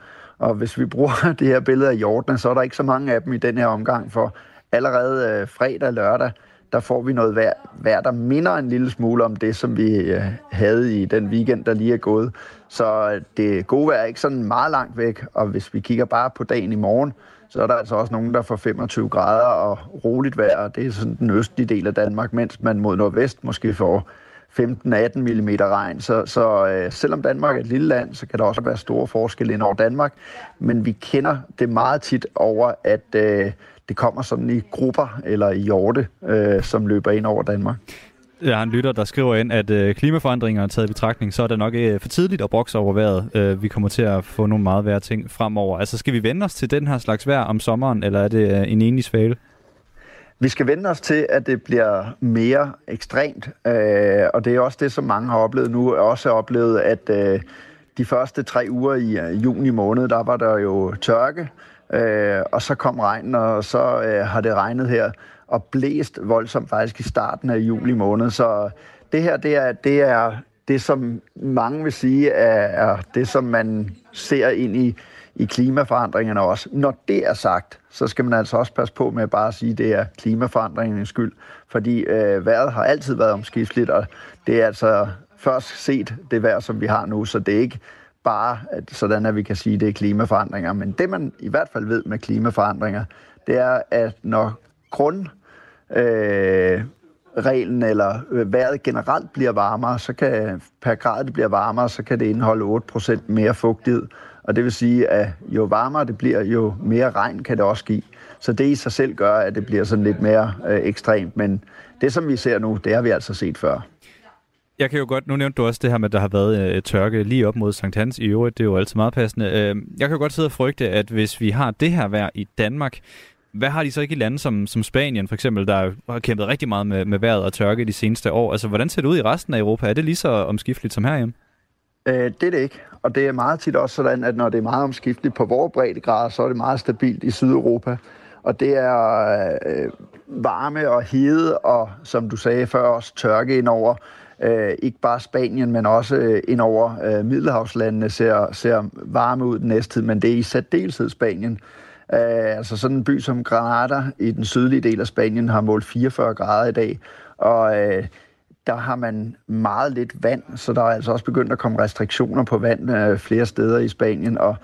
Og hvis vi bruger det her billede af hjortene, så er der ikke så mange af dem i den her omgang, for allerede øh, fredag og lørdag, der får vi noget vejr, vejr, der minder en lille smule om det, som vi øh, havde i den weekend, der lige er gået. Så øh, det gode vejr er ikke sådan meget langt væk, og hvis vi kigger bare på dagen i morgen, så er der altså også nogen, der får 25 grader og roligt vejr, og det er sådan den østlige del af Danmark, mens man mod nordvest måske får 15-18 mm regn. Så, så øh, selvom Danmark er et lille land, så kan der også være store forskelle ind over Danmark. Men vi kender det meget tit over, at øh, det kommer sådan i grupper eller i hjorte, øh, som løber ind over Danmark. Jeg har en lytter, der skriver ind, at øh, klimaforandringer er taget i betragtning, så er det nok øh, for tidligt at brokse over vejret. Øh, vi kommer til at få nogle meget værre ting fremover. Altså skal vi vende os til den her slags vejr om sommeren, eller er det øh, en enig svale? Vi skal vende os til, at det bliver mere ekstremt, øh, og det er også det, som mange har oplevet nu. Også oplevet, at øh, de første tre uger i øh, juni måned, der var der jo tørke, Øh, og så kom regnen, og så øh, har det regnet her og blæst voldsomt faktisk i starten af juli måned. Så det her, det er, det er det, som mange vil sige, er, er det, som man ser ind i, i klimaforandringerne også. Når det er sagt, så skal man altså også passe på med bare at sige, at det er klimaforandringens skyld. Fordi øh, vejret har altid været omskifteligt, og det er altså først set det vejr, som vi har nu, så det er ikke bare at, sådan, at vi kan sige, at det er klimaforandringer. Men det, man i hvert fald ved med klimaforandringer, det er, at når grund øh, reglen eller øh, vejret generelt bliver varmere, så kan per grad det bliver varmere, så kan det indeholde 8% mere fugtighed. Og det vil sige, at jo varmere det bliver, jo mere regn kan det også give. Så det i sig selv gør, at det bliver sådan lidt mere øh, ekstremt. Men det, som vi ser nu, det har vi altså set før. Jeg kan jo godt, nu nævnte du også det her med, at der har været øh, tørke lige op mod Sankt Hans i øvrigt, det er jo altid meget passende. Øh, jeg kan jo godt sidde og frygte, at hvis vi har det her vejr i Danmark, hvad har de så ikke i lande som, som Spanien for eksempel, der har kæmpet rigtig meget med, med vejret og tørke de seneste år? Altså, hvordan ser det ud i resten af Europa? Er det lige så omskifteligt som herhjemme? Øh, det er det ikke. Og det er meget tit også sådan, at når det er meget omskifteligt på vores breddegrader, så er det meget stabilt i Sydeuropa. Og det er øh, varme og hede og, som du sagde før, også tørke indover. Øh, ikke bare Spanien, men også øh, indover øh, Middelhavslandene ser, ser varme ud den næste tid, men det er i særdeleshed Spanien. Øh, altså sådan en by som Granada i den sydlige del af Spanien har målt 44 grader i dag, og øh, der har man meget lidt vand, så der er altså også begyndt at komme restriktioner på vand øh, flere steder i Spanien, og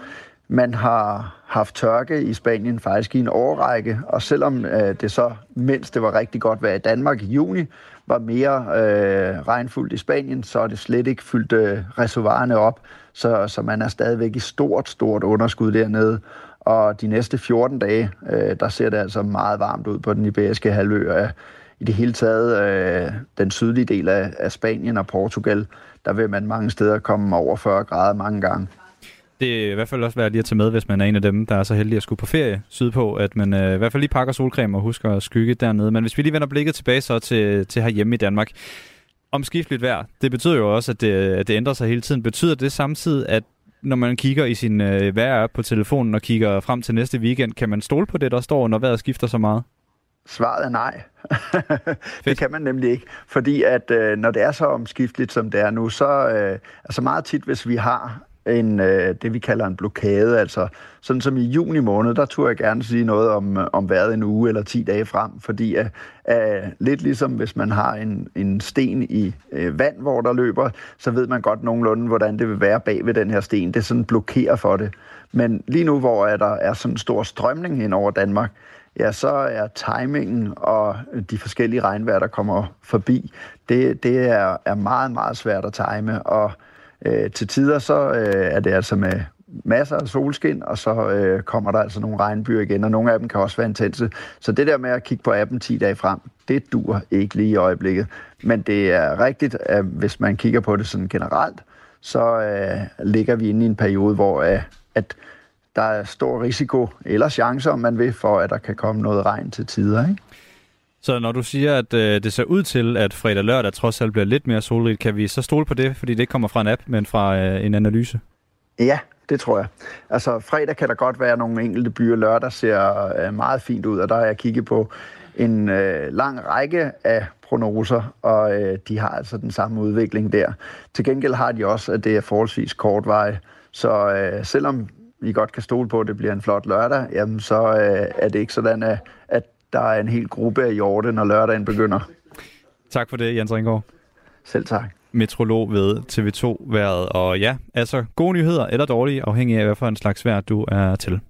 man har haft tørke i Spanien faktisk i en årrække, og selvom øh, det så, mens det var rigtig godt vejr i Danmark i juni, var mere øh, regnfuldt i Spanien, så er det slet ikke fyldt øh, reservoirerne op, så, så man er stadigvæk i stort, stort underskud dernede. Og de næste 14 dage, øh, der ser det altså meget varmt ud på den iberiske halvø. Og i det hele taget, øh, den sydlige del af, af Spanien og Portugal, der vil man mange steder komme over 40 grader mange gange. Det er i hvert fald også værd lige at tage med, hvis man er en af dem, der er så heldig at skulle på ferie sydpå, at man øh, i hvert fald lige pakker solcreme og husker at skygge dernede. Men hvis vi lige vender blikket tilbage så til, til herhjemme i Danmark. Omskifteligt vejr, det betyder jo også, at det, at det ændrer sig hele tiden. Betyder det samtidig, at når man kigger i sin øh, vejr på telefonen og kigger frem til næste weekend, kan man stole på det, der står, når vejret skifter så meget? Svaret er nej. det kan man nemlig ikke, fordi at øh, når det er så omskifteligt, som det er nu, så øh, altså meget tit, hvis vi har en, øh, det, vi kalder en blokade. Altså, sådan som i juni måned, der turde jeg gerne sige noget om, om vejret en uge eller 10 dage frem, fordi øh, øh, lidt ligesom hvis man har en, en sten i øh, vand, hvor der løber, så ved man godt nogenlunde, hvordan det vil være bag ved den her sten. Det sådan blokerer for det. Men lige nu, hvor er der er sådan en stor strømning ind over Danmark, ja, så er timingen og de forskellige regnvejr, der kommer forbi, det, det er, er meget, meget svært at time, og Øh, til tider så øh, er det altså med masser af solskin, og så øh, kommer der altså nogle regnbyer igen, og nogle af dem kan også være intense. Så det der med at kigge på appen 10 dage frem, det dur ikke lige i øjeblikket. Men det er rigtigt, at hvis man kigger på det sådan generelt, så øh, ligger vi inde i en periode, hvor øh, at der er stor risiko, eller chance, om man vil, for at der kan komme noget regn til tider. Ikke? Så når du siger, at øh, det ser ud til, at fredag og lørdag trods alt bliver lidt mere solrigt, kan vi så stole på det, fordi det ikke kommer fra en app, men fra øh, en analyse? Ja, det tror jeg. Altså fredag kan der godt være nogle enkelte byer, lørdag ser øh, meget fint ud, og der har jeg kigget på en øh, lang række af prognoser, og øh, de har altså den samme udvikling der. Til gengæld har de også, at det er forholdsvis kort vej, så øh, selvom vi godt kan stole på, at det bliver en flot lørdag, jamen så øh, er det ikke sådan, at, at der er en hel gruppe af hjorte, når lørdagen begynder. Tak for det, Jens Ringgaard. Selv tak. Metrolog ved TV2-været. Og ja, altså gode nyheder eller dårlige, afhængig af, hvad for en slags vejr du er til.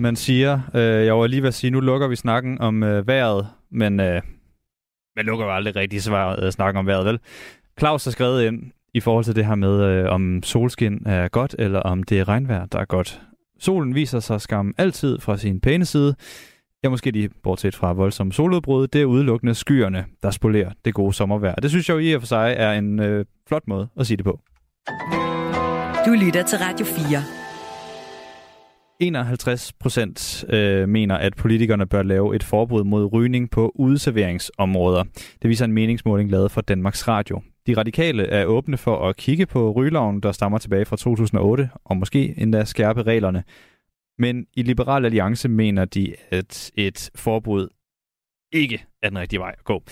Man siger. Øh, jeg var lige ved at sige, nu lukker vi snakken om øh, vejret, men øh, man lukker jo aldrig rigtig svaret, øh, snakken om vejret, vel? Claus har skrevet ind i forhold til det her med, øh, om solskin er godt, eller om det er regnvejr, der er godt. Solen viser sig skam altid fra sin pæne side. Ja, måske lige bortset fra voldsom soludbrud, det er udelukkende skyerne, der spolerer det gode sommervejr. Det synes jeg jo i og for sig er en øh, flot måde at sige det på. Du lytter til Radio 4. 51 procent øh, mener, at politikerne bør lave et forbud mod rygning på udserveringsområder. Det viser en meningsmåling lavet for Danmarks Radio. De radikale er åbne for at kigge på rygeloven, der stammer tilbage fra 2008, og måske endda skærpe reglerne. Men i Liberal Alliance mener de, at et forbud ikke er den rigtige vej at gå.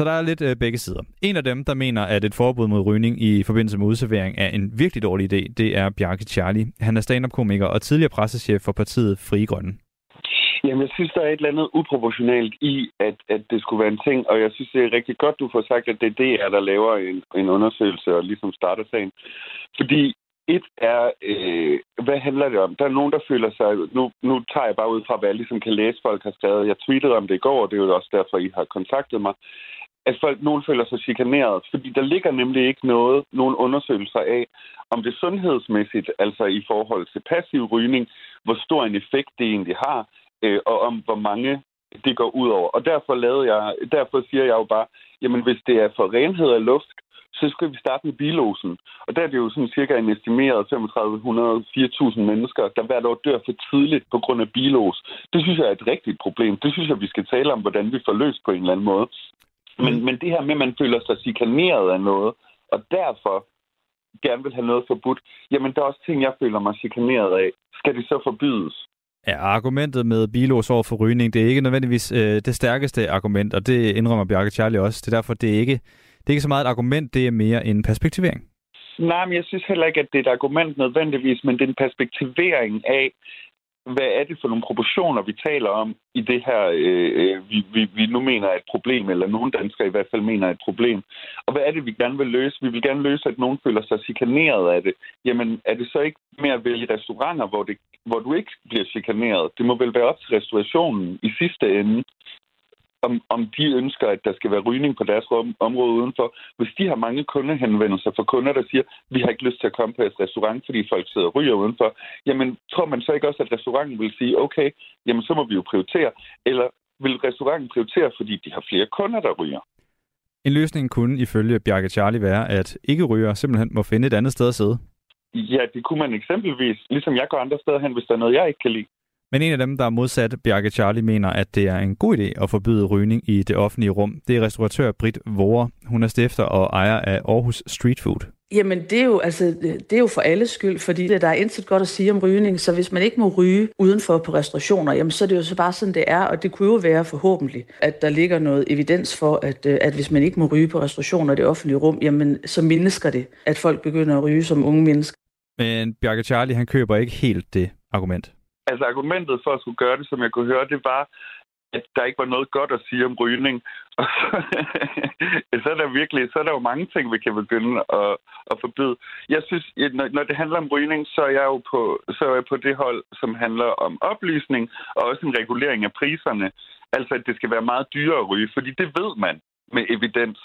Så der er lidt øh, begge sider. En af dem, der mener, at et forbud mod rygning i forbindelse med udservering er en virkelig dårlig idé, det er Bjarke Charlie. Han er stand-up-komiker og tidligere pressechef for partiet Frie Grønne. Jamen, jeg synes, der er et eller andet uproportionalt i, at, at det skulle være en ting, og jeg synes, det er rigtig godt, du får sagt, at det er DR, der laver en, en undersøgelse og ligesom starter sagen. Fordi et er, øh, hvad handler det om? Der er nogen, der føler sig... Nu, nu tager jeg bare ud fra, hvad jeg ligesom kan læse, folk har skrevet. Jeg tweetede om det i går, og det er jo også derfor, I har kontaktet mig at folk, nogen føler sig chikaneret, fordi der ligger nemlig ikke noget, nogen undersøgelser af, om det sundhedsmæssigt, altså i forhold til passiv rygning, hvor stor en effekt det egentlig har, øh, og om hvor mange det går ud over. Og derfor, lavede jeg, derfor siger jeg jo bare, jamen hvis det er for renhed af luft, så skal vi starte med bilosen. Og der er det jo sådan cirka en estimeret 3500-4000 mennesker, der hvert år dør for tidligt på grund af bilos. Det synes jeg er et rigtigt problem. Det synes jeg, vi skal tale om, hvordan vi får løst på en eller anden måde. Men, mm. men det her med, at man føler sig chikaneret af noget, og derfor gerne vil have noget forbudt, jamen der er også ting, jeg føler mig chikaneret af. Skal det så forbydes? Ja, argumentet med bilos over for rygning, det er ikke nødvendigvis øh, det stærkeste argument, og det indrømmer Bjarke Charlie også. Det er derfor, det er ikke, det er ikke så meget et argument, det er mere en perspektivering. Nej, men jeg synes heller ikke, at det er et argument nødvendigvis, men det er en perspektivering af, hvad er det for nogle proportioner, vi taler om i det her, øh, øh, vi, vi, vi nu mener er et problem, eller nogle danskere i hvert fald mener er et problem. Og hvad er det, vi gerne vil løse? Vi vil gerne løse, at nogen føler sig chikaneret af det. Jamen, er det så ikke mere at vælge restauranter, hvor, det, hvor du ikke bliver chikaneret? Det må vel være op til restaurationen i sidste ende, om, om de ønsker, at der skal være rygning på deres område udenfor. Hvis de har mange kundehenvendelser for kunder, der siger, vi har ikke lyst til at komme på et restaurant, fordi folk sidder og ryger udenfor, jamen tror man så ikke også, at restauranten vil sige, okay, jamen så må vi jo prioritere, eller vil restauranten prioritere, fordi de har flere kunder, der ryger? En løsning kunne ifølge Bjarke Charlie være, at ikke ryger simpelthen må finde et andet sted at sidde. Ja, det kunne man eksempelvis, ligesom jeg går andre steder hen, hvis der er noget, jeg ikke kan lide. Men en af dem, der er modsat Bjarke Charlie, mener, at det er en god idé at forbyde rygning i det offentlige rum. Det er restauratør Britt Vore. Hun er stifter og ejer af Aarhus Street Food. Jamen, det er, jo, altså, det er jo for alles skyld, fordi der er intet godt at sige om rygning, så hvis man ikke må ryge udenfor på restaurationer, jamen, så er det jo så bare sådan, det er, og det kunne jo være forhåbentlig, at der ligger noget evidens for, at, øh, at hvis man ikke må ryge på restaurationer i det offentlige rum, jamen, så mindsker det, at folk begynder at ryge som unge mennesker. Men Bjarke Charlie, han køber ikke helt det argument. Altså argumentet for at skulle gøre det, som jeg kunne høre, det var, at der ikke var noget godt at sige om rygning. Og så, så er der virkelig, så er der jo mange ting, vi kan begynde at, at forbyde. Jeg synes, når det handler om rygning, så er jeg jo på, så er jeg på det hold, som handler om oplysning og også en regulering af priserne. Altså, at det skal være meget dyrere at ryge, fordi det ved man med evidens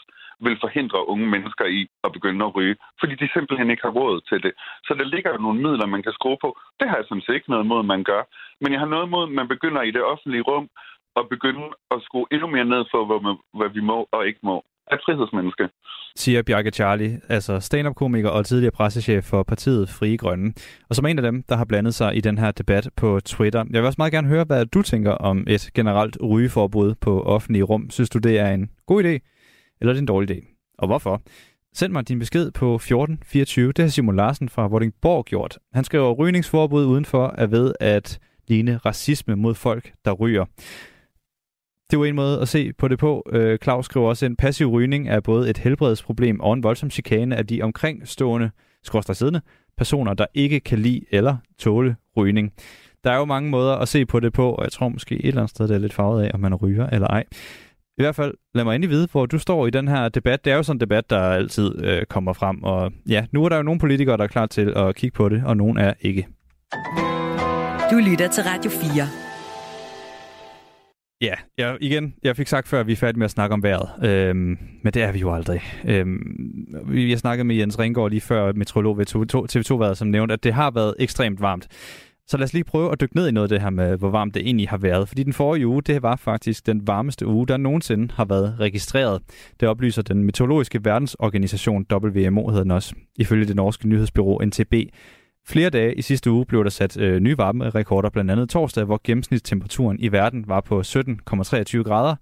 vil forhindre unge mennesker i at begynde at ryge, fordi de simpelthen ikke har råd til det. Så der ligger jo nogle midler, man kan skrue på. Det har jeg sådan set ikke noget mod, man gør. Men jeg har noget mod, at man begynder i det offentlige rum at begynde at skrue endnu mere ned for, hvad, man, hvad vi må og ikke må. Er frihedsmenneske. Siger Bjarke Charlie, altså stand-up-komiker og tidligere pressechef for partiet Frie Grønne. Og som en af dem, der har blandet sig i den her debat på Twitter. Jeg vil også meget gerne høre, hvad du tænker om et generelt rygeforbud på offentlige rum. Synes du, det er en god idé? Eller er en dårlig idé? Og hvorfor? Send mig din besked på 1424. Det har Simon Larsen fra Vordingborg gjort. Han skriver, at rygningsforbud udenfor er ved at ligne racisme mod folk, der ryger. Det var en måde at se på det på. Øh, Claus skriver også, at en passiv rygning er både et helbredsproblem og en voldsom chikane af de omkringstående, siddende personer, der ikke kan lide eller tåle rygning. Der er jo mange måder at se på det på, og jeg tror måske et eller andet sted, det er lidt farvet af, om man ryger eller ej. I hvert fald, lad mig endelig vide, hvor du står i den her debat. Det er jo sådan en debat, der altid øh, kommer frem. Og ja, nu er der jo nogle politikere, der er klar til at kigge på det, og nogen er ikke. Du lytter til Radio 4. Ja, jeg, igen, jeg fik sagt før, at vi er færdige med at snakke om vejret, øhm, men det er vi jo aldrig. Øhm, vi har snakket med Jens Ringgaard lige før, meteorolog ved TV2-været, som nævnte, at det har været ekstremt varmt. Så lad os lige prøve at dykke ned i noget af det her med, hvor varmt det egentlig har været. Fordi den forrige uge, det var faktisk den varmeste uge, der nogensinde har været registreret. Det oplyser den meteorologiske verdensorganisation, WMO hedder den også, ifølge det norske nyhedsbyrå NTB. Flere dage i sidste uge blev der sat øh, nye varmerekorder, blandt andet torsdag, hvor gennemsnitstemperaturen i verden var på 17,23 grader.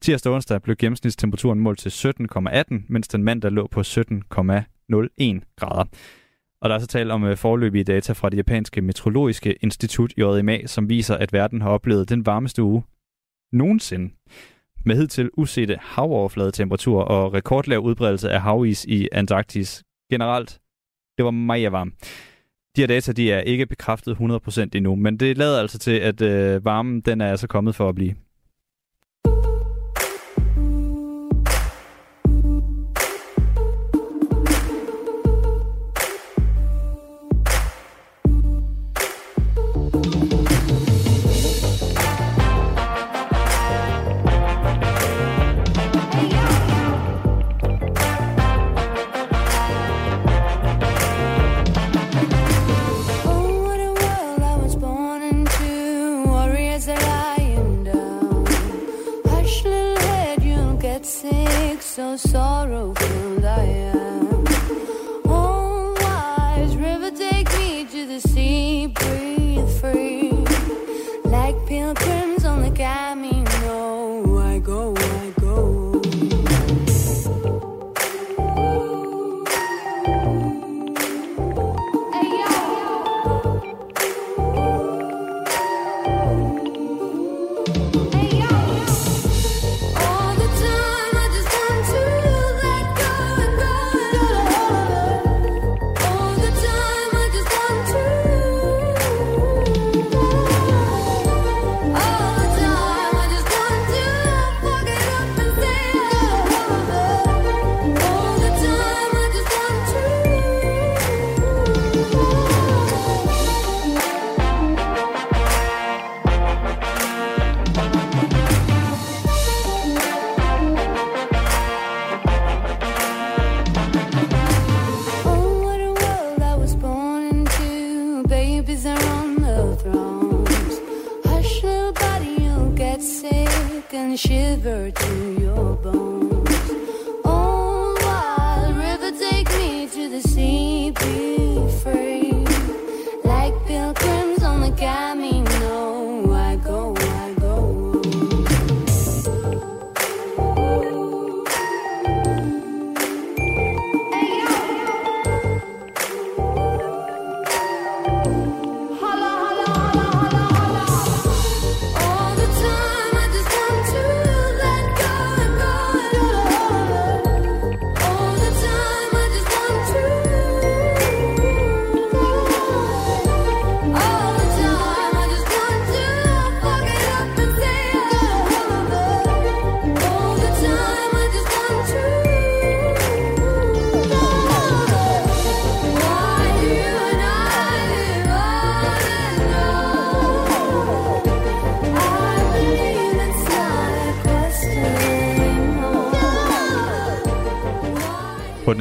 Tirsdag og onsdag blev gennemsnitstemperaturen målt til 17,18, mens den mandag lå på 17,01 grader. Og der er så tale om øh, forløbige data fra det japanske meteorologiske institut JMA, som viser, at verden har oplevet den varmeste uge nogensinde. Med hidtil usete havoverfladetemperatur og rekordlav udbredelse af havis i Antarktis generelt. Det var meget varmt. De her data de er ikke bekræftet 100% endnu, men det lader altså til, at øh, varmen den er altså kommet for at blive.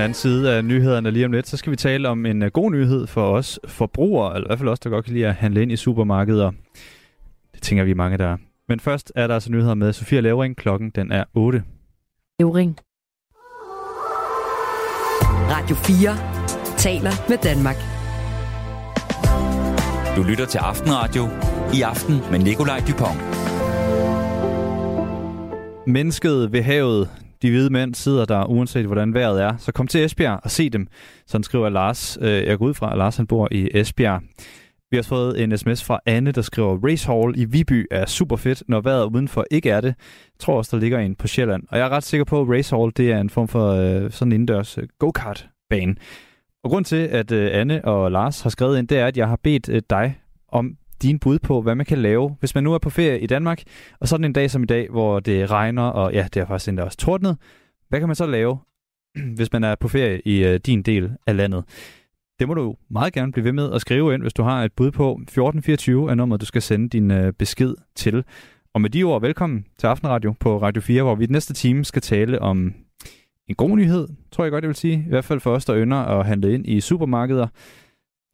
Anden side af nyhederne lige om lidt, så skal vi tale om en uh, god nyhed for os forbrugere, eller i hvert fald os, der godt kan lide at handle ind i supermarkeder. Det tænker vi mange, der er. Men først er der altså nyheder med Sofia Levering. Klokken den er 8. Levering. Radio 4 taler med Danmark. Du lytter til Aftenradio. I aften med Nikolaj Dupont. Mennesket ved havet, de hvide mænd sidder der, uanset hvordan vejret er. Så kom til Esbjerg og se dem. Sådan skriver Lars. Øh, jeg går ud fra, at Lars han bor i Esbjerg. Vi har fået en sms fra Anne, der skriver, Race Hall i Viby er super fedt, når vejret udenfor ikke er det. Jeg tror også, der ligger en på Sjælland. Og jeg er ret sikker på, at Race Hall det er en form for øh, sådan en indendørs øh, go-kart-bane. Og grund til, at øh, Anne og Lars har skrevet ind, det er, at jeg har bedt øh, dig om din bud på, hvad man kan lave, hvis man nu er på ferie i Danmark, og sådan en dag som i dag, hvor det regner, og ja, det er faktisk endda også tordnet. Hvad kan man så lave, hvis man er på ferie i øh, din del af landet? Det må du meget gerne blive ved med at skrive ind, hvis du har et bud på 1424 er nummeret, du skal sende din øh, besked til. Og med de ord, velkommen til Aftenradio på Radio 4, hvor vi i næste time skal tale om en god nyhed, tror jeg godt, jeg vil sige. I hvert fald for os, der ynder at handle ind i supermarkeder.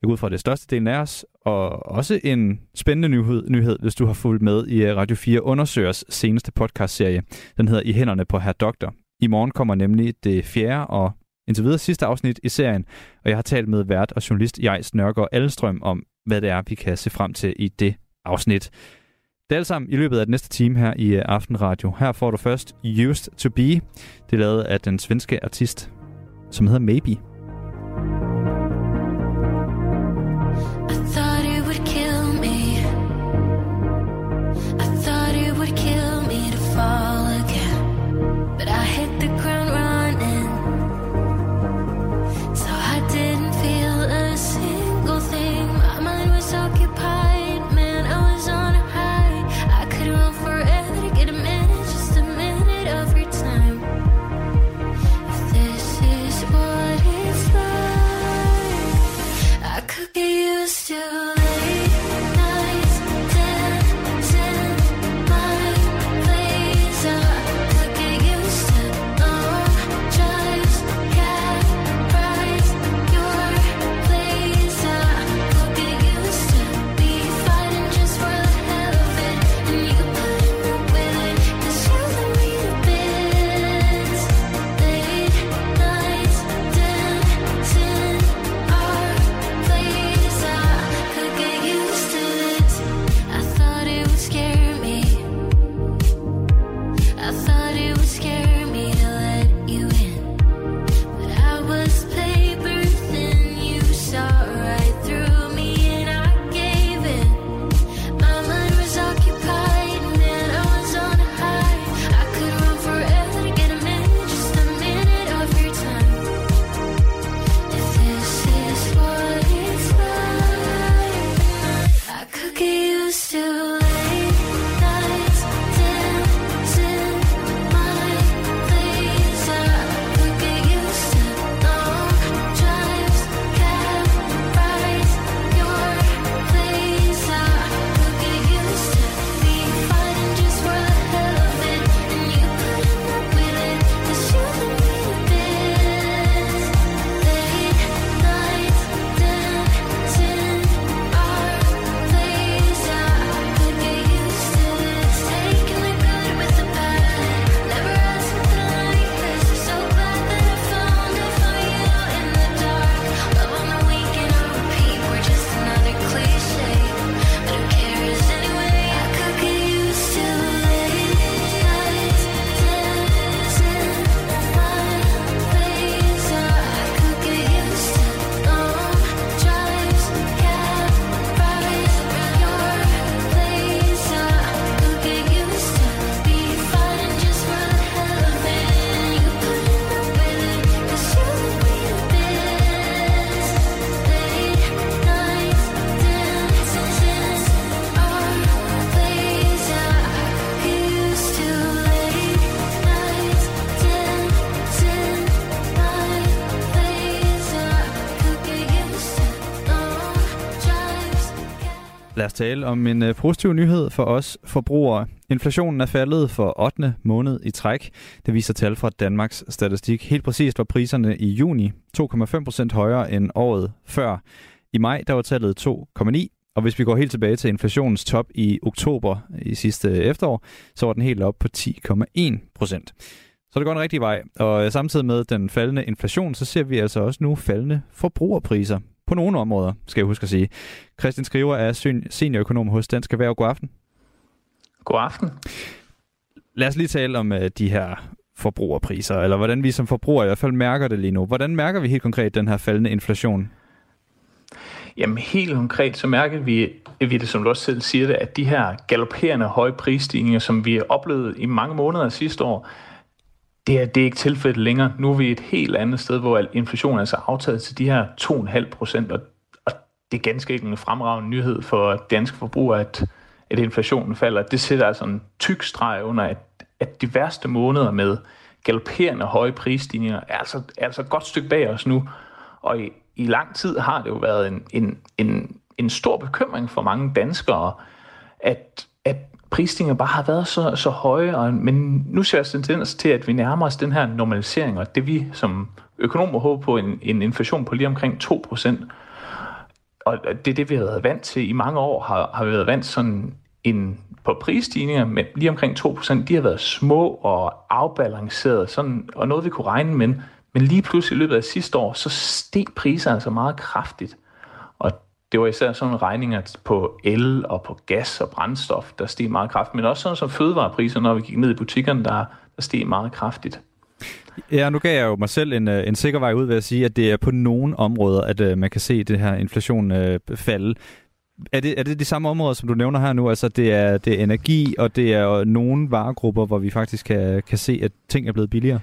Jeg går ud fra det største del af os. Og også en spændende nyhed, nyhed, hvis du har fulgt med i øh, Radio 4 Undersøgers seneste podcastserie. Den hedder I hænderne på Herr Doktor. I morgen kommer nemlig det fjerde og indtil videre sidste afsnit i serien, og jeg har talt med vært og journalist Jais Nørgaard Alstrøm om, hvad det er, vi kan se frem til i det afsnit. Det er alt sammen i løbet af den næste time her i øh, Aftenradio. Her får du først Used to Be. Det er lavet af den svenske artist, som hedder Maybe. Lad tale om en øh, positiv nyhed for os forbrugere. Inflationen er faldet for 8. måned i træk. Det viser tal fra Danmarks Statistik. Helt præcist var priserne i juni 2,5 procent højere end året før. I maj der var tallet 2,9, og hvis vi går helt tilbage til inflationens top i oktober i sidste øh, efterår, så var den helt op på 10,1 procent. Så det går en rigtig vej, og øh, samtidig med den faldende inflation, så ser vi altså også nu faldende forbrugerpriser på nogle områder, skal jeg huske at sige. Christian Skriver er seniorøkonom hos Dansk Erhverv. God aften. God aften. Lad os lige tale om uh, de her forbrugerpriser, eller hvordan vi som forbrugere i hvert fald mærker det lige nu. Hvordan mærker vi helt konkret den her faldende inflation? Jamen helt konkret, så mærker vi, vi det, som du også selv siger det, at de her galopperende høje prisstigninger, som vi oplevede i mange måneder sidste år, det er, det er ikke tilfældet længere. Nu er vi et helt andet sted, hvor inflationen er altså aftaget til de her 2,5 procent, og, og det er ganske ikke en fremragende nyhed for danske forbrugere, at, at inflationen falder. Det sætter altså en tyk streg under, at, at de værste måneder med galopperende høje prisstigninger er altså, er altså et godt stykke bag os nu. Og i, i lang tid har det jo været en, en, en, en stor bekymring for mange danskere, at, at prisstigninger bare har været så, så høje, og, men nu ser jeg tendens til, at vi nærmer os den her normalisering, og det vi som økonomer håber på, en, en inflation på lige omkring 2%. Og det er det, vi har været vant til. I mange år har, har vi været vant sådan en, på prisstigninger, men lige omkring 2%, de har været små og afbalancerede, sådan, og noget vi kunne regne med. Men lige pludselig i løbet af sidste år, så steg priserne altså meget kraftigt. Det var især sådan regninger på el og på gas og brændstof, der steg meget kraftigt, men også sådan som fødevarepriser, når vi gik ned i butikkerne, der, der steg meget kraftigt. Ja, nu gav jeg jo mig selv en, øh, en sikker vej ud ved at sige, at det er på nogle områder, at uh, man kan se det her inflation uh, falde. Er det, er det de samme områder, som du nævner her nu? Altså, det er, det er energi, og det er nogle varegrupper, hvor vi faktisk kan, kan se, at ting er blevet billigere?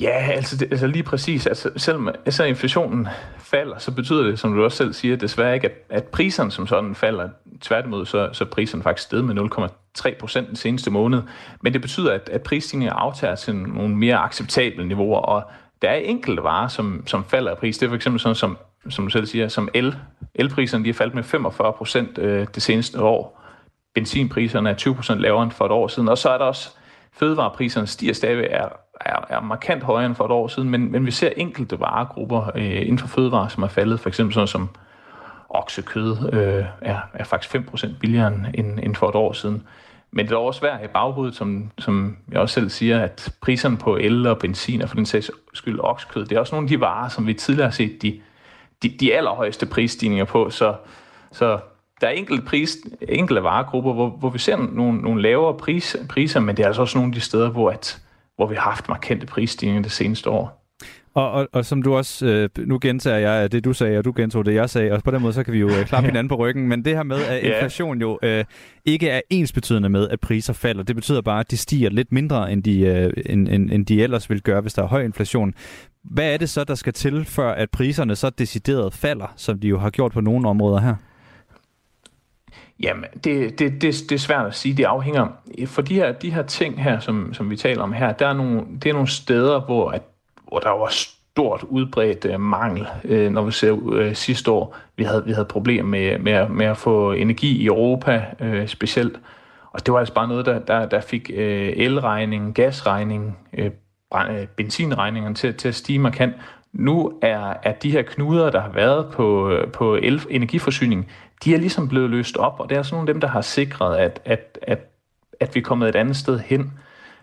Ja, altså, det, altså lige præcis. Altså, selvom altså, inflationen falder, så betyder det, som du også selv siger, desværre ikke, at, at priserne som sådan falder. Tværtimod, så, så priserne faktisk sted med 0,3 procent den seneste måned. Men det betyder, at, at prisstigningen aftager til nogle mere acceptable niveauer, og der er enkelte varer, som, som falder i pris. Det er for eksempel sådan som, som du selv siger, som el. Elpriserne de er faldet med 45 procent øh, det seneste år. Benzinpriserne er 20 procent lavere end for et år siden. Og så er der også fødevarepriserne stiger stadig er er, er markant højere end for et år siden, men, men vi ser enkelte varegrupper øh, inden for fødevare, som er faldet, for eksempel sådan som oksekød øh, er, er faktisk 5% billigere end, end for et år siden. Men det er også værd i baghovedet, som, som jeg også selv siger, at priserne på el og benzin, og for den sags skyld oksekød, det er også nogle af de varer, som vi tidligere har set de, de, de allerhøjeste prisstigninger på. Så, så der er enkelte, pris, enkelte varegrupper, hvor, hvor vi ser nogle, nogle lavere pris, priser, men det er altså også nogle af de steder, hvor at, hvor vi har haft markante prisstigninger det seneste år. Og, og, og som du også, øh, nu gentager jeg det, du sagde, og du gentog det, jeg sagde, og på den måde, så kan vi jo øh, klappe hinanden på ryggen. Men det her med, at inflation jo øh, ikke er ensbetydende med, at priser falder. Det betyder bare, at de stiger lidt mindre, end de, øh, end, end, end de ellers vil gøre, hvis der er høj inflation. Hvad er det så, der skal til, før at priserne så decideret falder, som de jo har gjort på nogle områder her? Jamen, det, det, det, det er svært at sige. Det afhænger... For de her, de her ting her, som, som vi taler om her, der er nogle, det er nogle steder, hvor, at, hvor der var stort udbredt øh, mangel, øh, når vi ser øh, sidste år. Vi havde, vi havde problemer med, med, med at få energi i Europa øh, specielt. Og det var altså bare noget, der, der, der fik øh, elregningen, gasregningen, øh, øh benzinregningerne til, til at stige markant. Nu er, er de her knuder, der har været på, på el, energiforsyning, de er ligesom blevet løst op, og det er sådan nogle af dem, der har sikret, at, at, at, at vi er kommet et andet sted hen.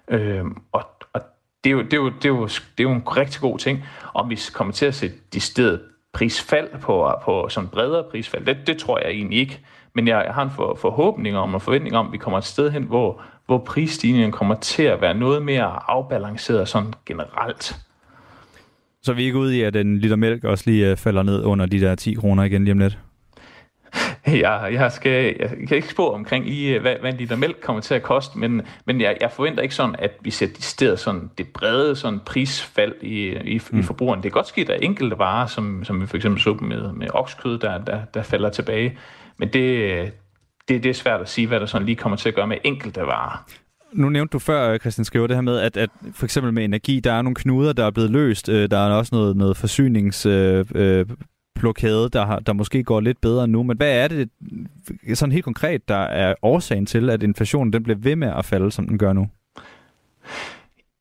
Øh, og og det, er jo, det, er jo, det, er jo, det er jo en rigtig god ting. Om vi kommer til at se de sted prisfald på, på sådan bredere prisfald, det, det tror jeg egentlig ikke. Men jeg, jeg har en for, forhåbning om og forventning om, at vi kommer et sted hen, hvor, hvor prisstigningen kommer til at være noget mere afbalanceret sådan generelt. Så vi er ikke ude i, at en liter mælk også lige øh, falder ned under de der 10 kroner igen lige om lidt? Jeg, jeg, skal, jeg kan ikke spå omkring lige, hvad, hvad en liter mælk kommer til at koste, men, men jeg, jeg forventer ikke sådan, at vi ser de steder sådan det brede sådan prisfald i, i, mm. i forbrugeren. Det er godt skidt, at enkelte varer, som, som vi for eksempel så med, med okskød, der, der, der falder tilbage, men det, det, det er svært at sige, hvad der sådan lige kommer til at gøre med enkelte varer. Nu nævnte du før, Christian Skriver, det her med, at, at for eksempel med energi, der er nogle knuder, der er blevet løst. Øh, der er også noget, noget forsynings øh, øh blokade, der, har, der måske går lidt bedre nu. Men hvad er det sådan helt konkret, der er årsagen til, at inflationen den bliver ved med at falde, som den gør nu?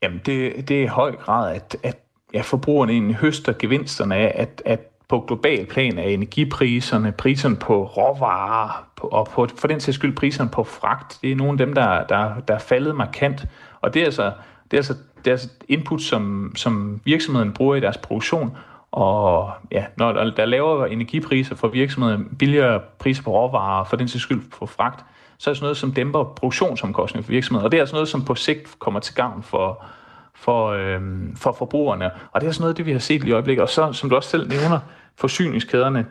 Jamen, det, det er i høj grad, at, at ja, forbrugerne egentlig høster gevinsterne af, at, at på global plan er energipriserne, priserne på råvarer, på, og på, for den sags skyld priserne på fragt, det er nogle af dem, der, der, der er faldet markant. Og det er altså, det er altså, det er altså input, som, som virksomheden bruger i deres produktion, og ja, når der er lavere energipriser for virksomheder, billigere priser på råvarer, for den til skyld på fragt, så er det sådan noget, som dæmper produktionsomkostninger for virksomheder. Og det er sådan noget, som på sigt kommer til gavn for, for, øhm, for forbrugerne. Og det er sådan noget, det vi har set i øjeblikket. Og så, som du også selv nævner, forsyningskæderne,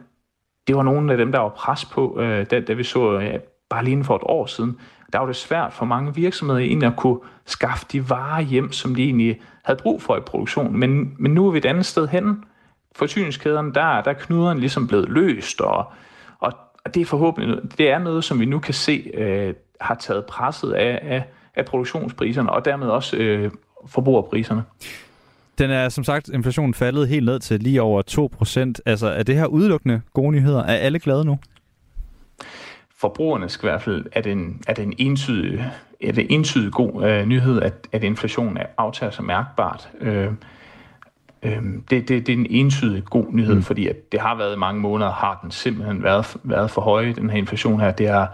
det var nogle af dem, der var pres på, øh, da, da vi så ja, bare lige for et år siden. Der var det svært for mange virksomheder egentlig at kunne skaffe de varer hjem, som de egentlig havde brug for i produktionen. Men, men nu er vi et andet sted hen, forsyningskæderne, der, der er knuderen ligesom blevet løst, og, og, og det er forhåbentlig det er noget, som vi nu kan se øh, har taget presset af, af, af produktionspriserne, og dermed også øh, forbrugerpriserne. Den er som sagt, inflationen faldet helt ned til lige over 2% Altså, er det her udelukkende gode nyheder? Er alle glade nu? Forbrugerne skal i hvert fald, er det en, er det en entydig, er det entydig god øh, nyhed, at, at inflationen er aftager sig mærkbart. Øh, øh, det, det, det er en entydig god nyhed, mm. fordi at det har været i mange måneder, har den simpelthen været, været for høj, den her inflation her. Det er,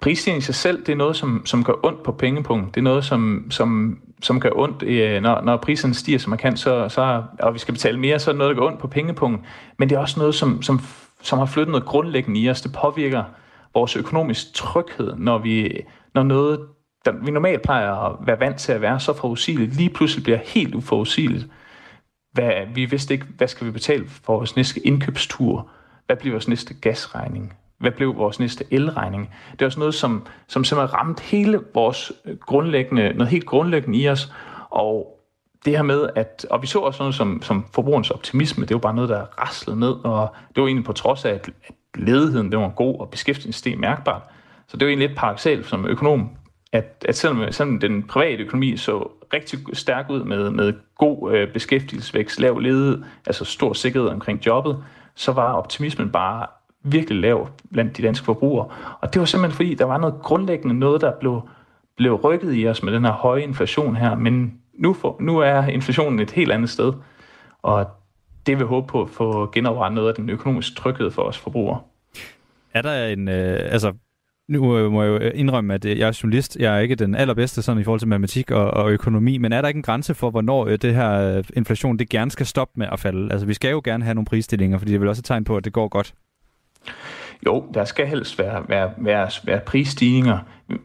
prisstigning i sig selv, det er noget, som, som gør ondt på pengepunkt. Det er noget, som, som, som gør ondt, øh, når, når priserne stiger, som man kan, så, så, og vi skal betale mere, så er det noget, der gør ondt på pengepunkt. Men det er også noget, som, som, som har flyttet noget grundlæggende i os. Det påvirker vores økonomisk tryghed, når, vi, når noget, der vi normalt plejer at være vant til at være så forudsigeligt, lige pludselig bliver helt uforudsigeligt. Hvad, vi vidste ikke, hvad skal vi betale for vores næste indkøbstur? Hvad bliver vores næste gasregning? Hvad blev vores næste elregning? Det er også noget, som, som simpelthen ramt hele vores grundlæggende, noget helt grundlæggende i os. Og det her med, at, og vi så også noget som, som forbrugerens optimisme, det var bare noget, der raslede ned, og det var egentlig på trods af, at, at ledigheden det var god, og beskæftigelsen steg mærkbart. Så det var egentlig lidt paradoxalt som økonom, at, at selvom, selvom den private økonomi så rigtig stærk ud med, med god øh, beskæftigelsesvækst, lav ledighed, altså stor sikkerhed omkring jobbet, så var optimismen bare virkelig lav blandt de danske forbrugere. Og det var simpelthen fordi, der var noget grundlæggende noget, der blev, blev rykket i os med den her høje inflation her. Men nu, for, nu er inflationen et helt andet sted. Og det vil håbe på at få genoprettet noget af den økonomiske tryghed for os forbrugere. Er der en, øh, altså nu øh, må jeg jo øh, indrømme, at øh, jeg er journalist. Jeg er ikke den allerbedste sådan i forhold til matematik og, og økonomi, men er der ikke en grænse for, hvornår det her inflation det gerne skal stoppe med at falde? Altså vi skal jo gerne have nogle prisstillinger, fordi det er vel også et tegn på, at det går godt. Jo, der skal helst være, være, være, være prisstigninger.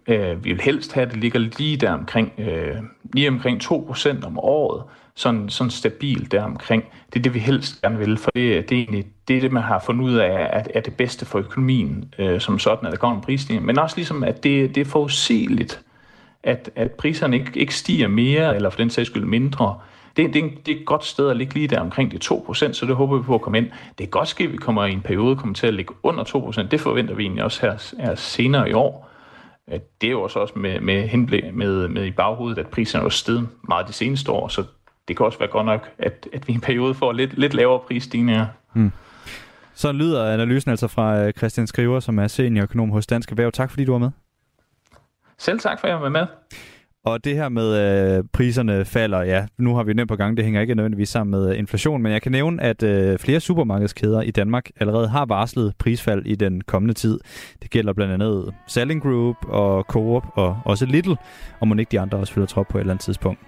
Øh, vi vil helst have, at det ligger lige der omkring, øh, lige omkring 2% om året, sådan, sådan stabilt der omkring. Det er det, vi helst gerne vil, for det, det er egentlig det, er det, man har fundet ud af, at er det bedste for økonomien øh, som sådan, at der kommer en prisstigning. Men også ligesom, at det, det er forudsigeligt, at, at priserne ikke, ikke stiger mere, eller for den sags skyld mindre, det, det, det er et godt sted at ligge lige der omkring de 2%, så det håber vi på at komme ind. Det er godt ske, at vi kommer i en periode kommer til at ligge under 2%. Det forventer vi egentlig også her, her senere i år. Øh, det er jo også med, med, henblik, med, med i baghovedet, at priserne er steget meget de seneste år, så det kan også være godt nok, at, at vi i en periode får lidt, lidt lavere prisstigninger. Hmm. Så lyder analysen altså fra øh, Christian Skriver, som er seniorøkonom hos Dansk Erhverv. Tak fordi du var med. Selv tak for, at jeg var med. Og det her med øh, priserne falder, ja, nu har vi nævnt på gang, det hænger ikke nødvendigvis sammen med øh, inflation, men jeg kan nævne, at øh, flere supermarkedskæder i Danmark allerede har varslet prisfald i den kommende tid. Det gælder blandt andet Selling Group og Coop og også Lidl, og må ikke de andre også følger trop på et eller andet tidspunkt.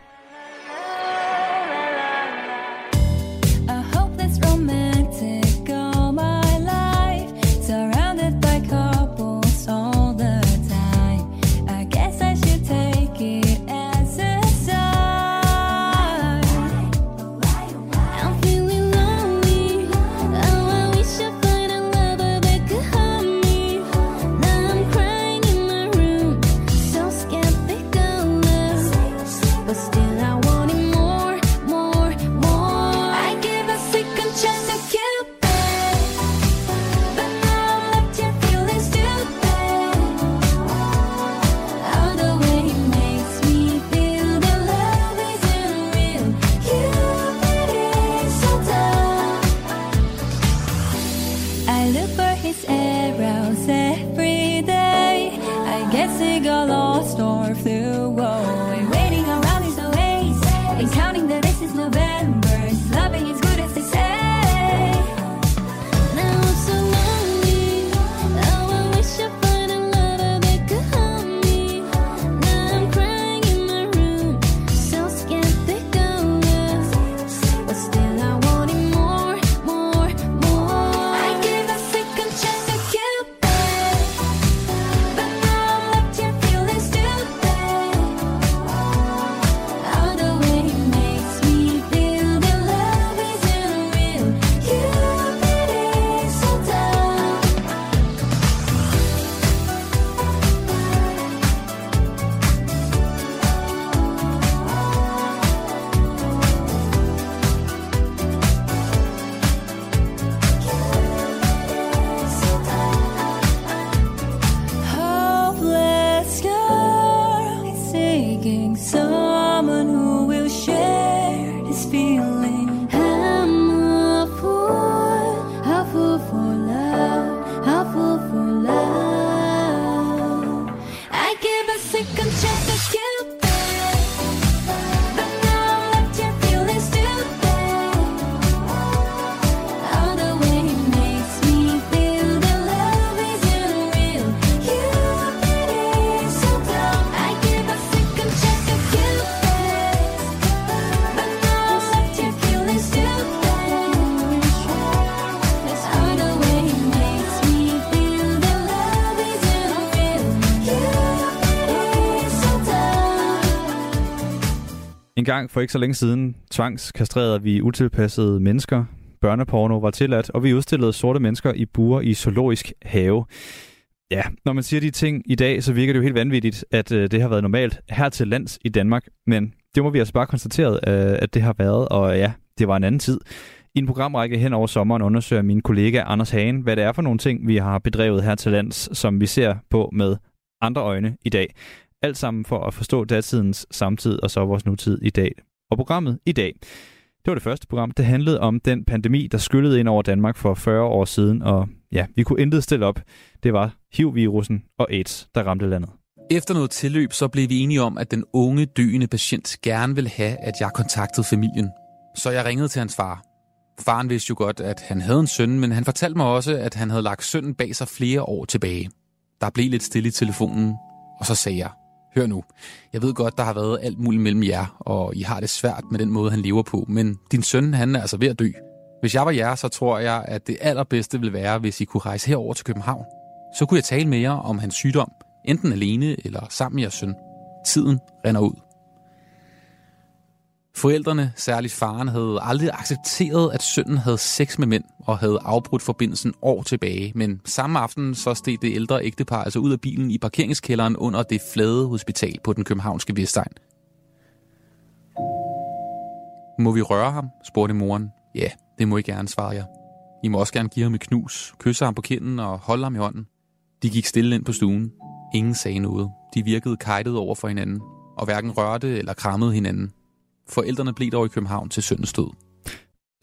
Gang for ikke så længe siden tvangskastrerede vi utilpassede mennesker. Børneporno var tilladt, og vi udstillede sorte mennesker i buer i zoologisk have. Ja, når man siger de ting i dag, så virker det jo helt vanvittigt, at øh, det har været normalt her til lands i Danmark. Men det må vi altså bare konstatere, øh, at det har været, og ja, det var en anden tid. I en programrække hen over sommeren undersøger min kollega Anders Hagen, hvad det er for nogle ting, vi har bedrevet her til lands, som vi ser på med andre øjne i dag. Alt sammen for at forstå datidens samtid og så vores nutid i dag. Og programmet i dag, det var det første program. Det handlede om den pandemi, der skyllede ind over Danmark for 40 år siden, og ja, vi kunne intet stille op. Det var HIV-virusen og AIDS, der ramte landet. Efter noget tilløb, så blev vi enige om, at den unge, døende patient gerne ville have, at jeg kontaktede familien. Så jeg ringede til hans far. Faren vidste jo godt, at han havde en søn, men han fortalte mig også, at han havde lagt sønnen bag sig flere år tilbage. Der blev lidt stille i telefonen, og så sagde jeg, hør nu, jeg ved godt, der har været alt muligt mellem jer, og I har det svært med den måde, han lever på, men din søn, han er altså ved at dø. Hvis jeg var jer, så tror jeg, at det allerbedste ville være, hvis I kunne rejse herover til København. Så kunne jeg tale med jer om hans sygdom, enten alene eller sammen med jeres søn. Tiden render ud. Forældrene, særligt faren, havde aldrig accepteret, at sønnen havde sex med mænd og havde afbrudt forbindelsen år tilbage. Men samme aften så steg det ældre ægtepar altså ud af bilen i parkeringskælderen under det flade hospital på den københavnske Vestegn. Må vi røre ham? spurgte moren. Ja, det må I gerne, svarede jeg. I må også gerne give ham et knus, kysse ham på kinden og holde ham i hånden. De gik stille ind på stuen. Ingen sagde noget. De virkede kajtet over for hinanden, og hverken rørte eller krammede hinanden. Forældrene blev dog i København til søndens død.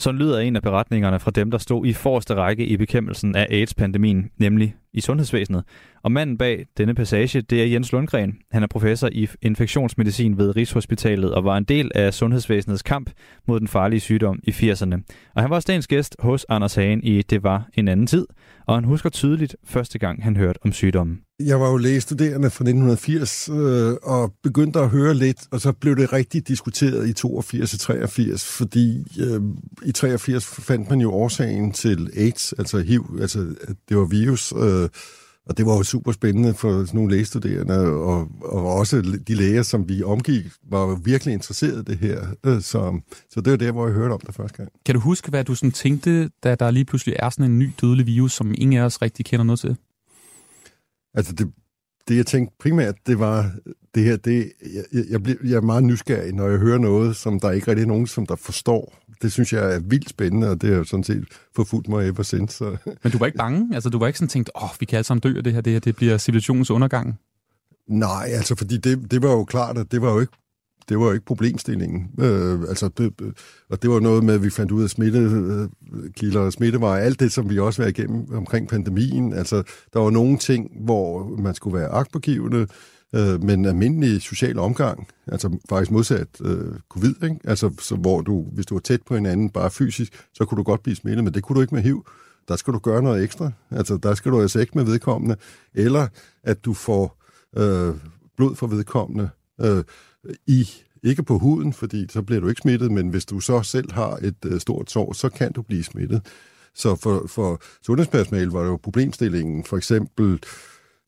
Så lyder en af beretningerne fra dem, der stod i forreste række i bekæmpelsen af AIDS-pandemien, nemlig i sundhedsvæsenet. Og manden bag denne passage, det er Jens Lundgren. Han er professor i infektionsmedicin ved Rigshospitalet og var en del af sundhedsvæsenets kamp mod den farlige sygdom i 80'erne. Og han var også dagens gæst hos Anders Hagen i Det var en anden tid, og han husker tydeligt første gang, han hørte om sygdommen. Jeg var jo lægestuderende fra 1980 øh, og begyndte at høre lidt, og så blev det rigtig diskuteret i 82 og 83, fordi øh, i 83 fandt man jo årsagen til AIDS, altså HIV, altså det var virus, øh, og det var jo super spændende for sådan nogle lægestuderende, og, og også de læger, som vi omgik, var virkelig interesseret i det her. Øh, så, så det var der, hvor jeg hørte om det første gang. Kan du huske, hvad du sådan tænkte, da der lige pludselig er sådan en ny dødelig virus, som ingen af os rigtig kender noget til? Altså, det, det jeg tænkte primært, det var det her, det, jeg, jeg, bliver, jeg er meget nysgerrig, når jeg hører noget, som der ikke rigtig er nogen, som der forstår. Det synes jeg er vildt spændende, og det har jo sådan set forfulgt mig ever since. Så. Men du var ikke bange? Altså, du var ikke sådan tænkt, åh, oh, vi kan alle sammen dø af det her, det her, det bliver civilisationens undergang? Nej, altså, fordi det, det var jo klart, at det var jo ikke det var jo ikke problemstillingen. Øh, altså det, og det var noget med, at vi fandt ud af smittekilder øh, og smittevarer, alt det, som vi også var igennem omkring pandemien. Altså, der var nogle ting, hvor man skulle være agtpågivende, øh, men almindelig social omgang, altså faktisk modsat øh, covid, ikke? Altså, så, hvor du, hvis du var tæt på hinanden, bare fysisk, så kunne du godt blive smittet, men det kunne du ikke med HIV. Der skal du gøre noget ekstra. Altså, der skal du altså ikke med vedkommende, eller at du får øh, blod fra vedkommende, øh, i, ikke på huden, fordi så bliver du ikke smittet, men hvis du så selv har et øh, stort sår, så kan du blive smittet. Så for, for sundhedspersonale var det jo problemstillingen, for eksempel,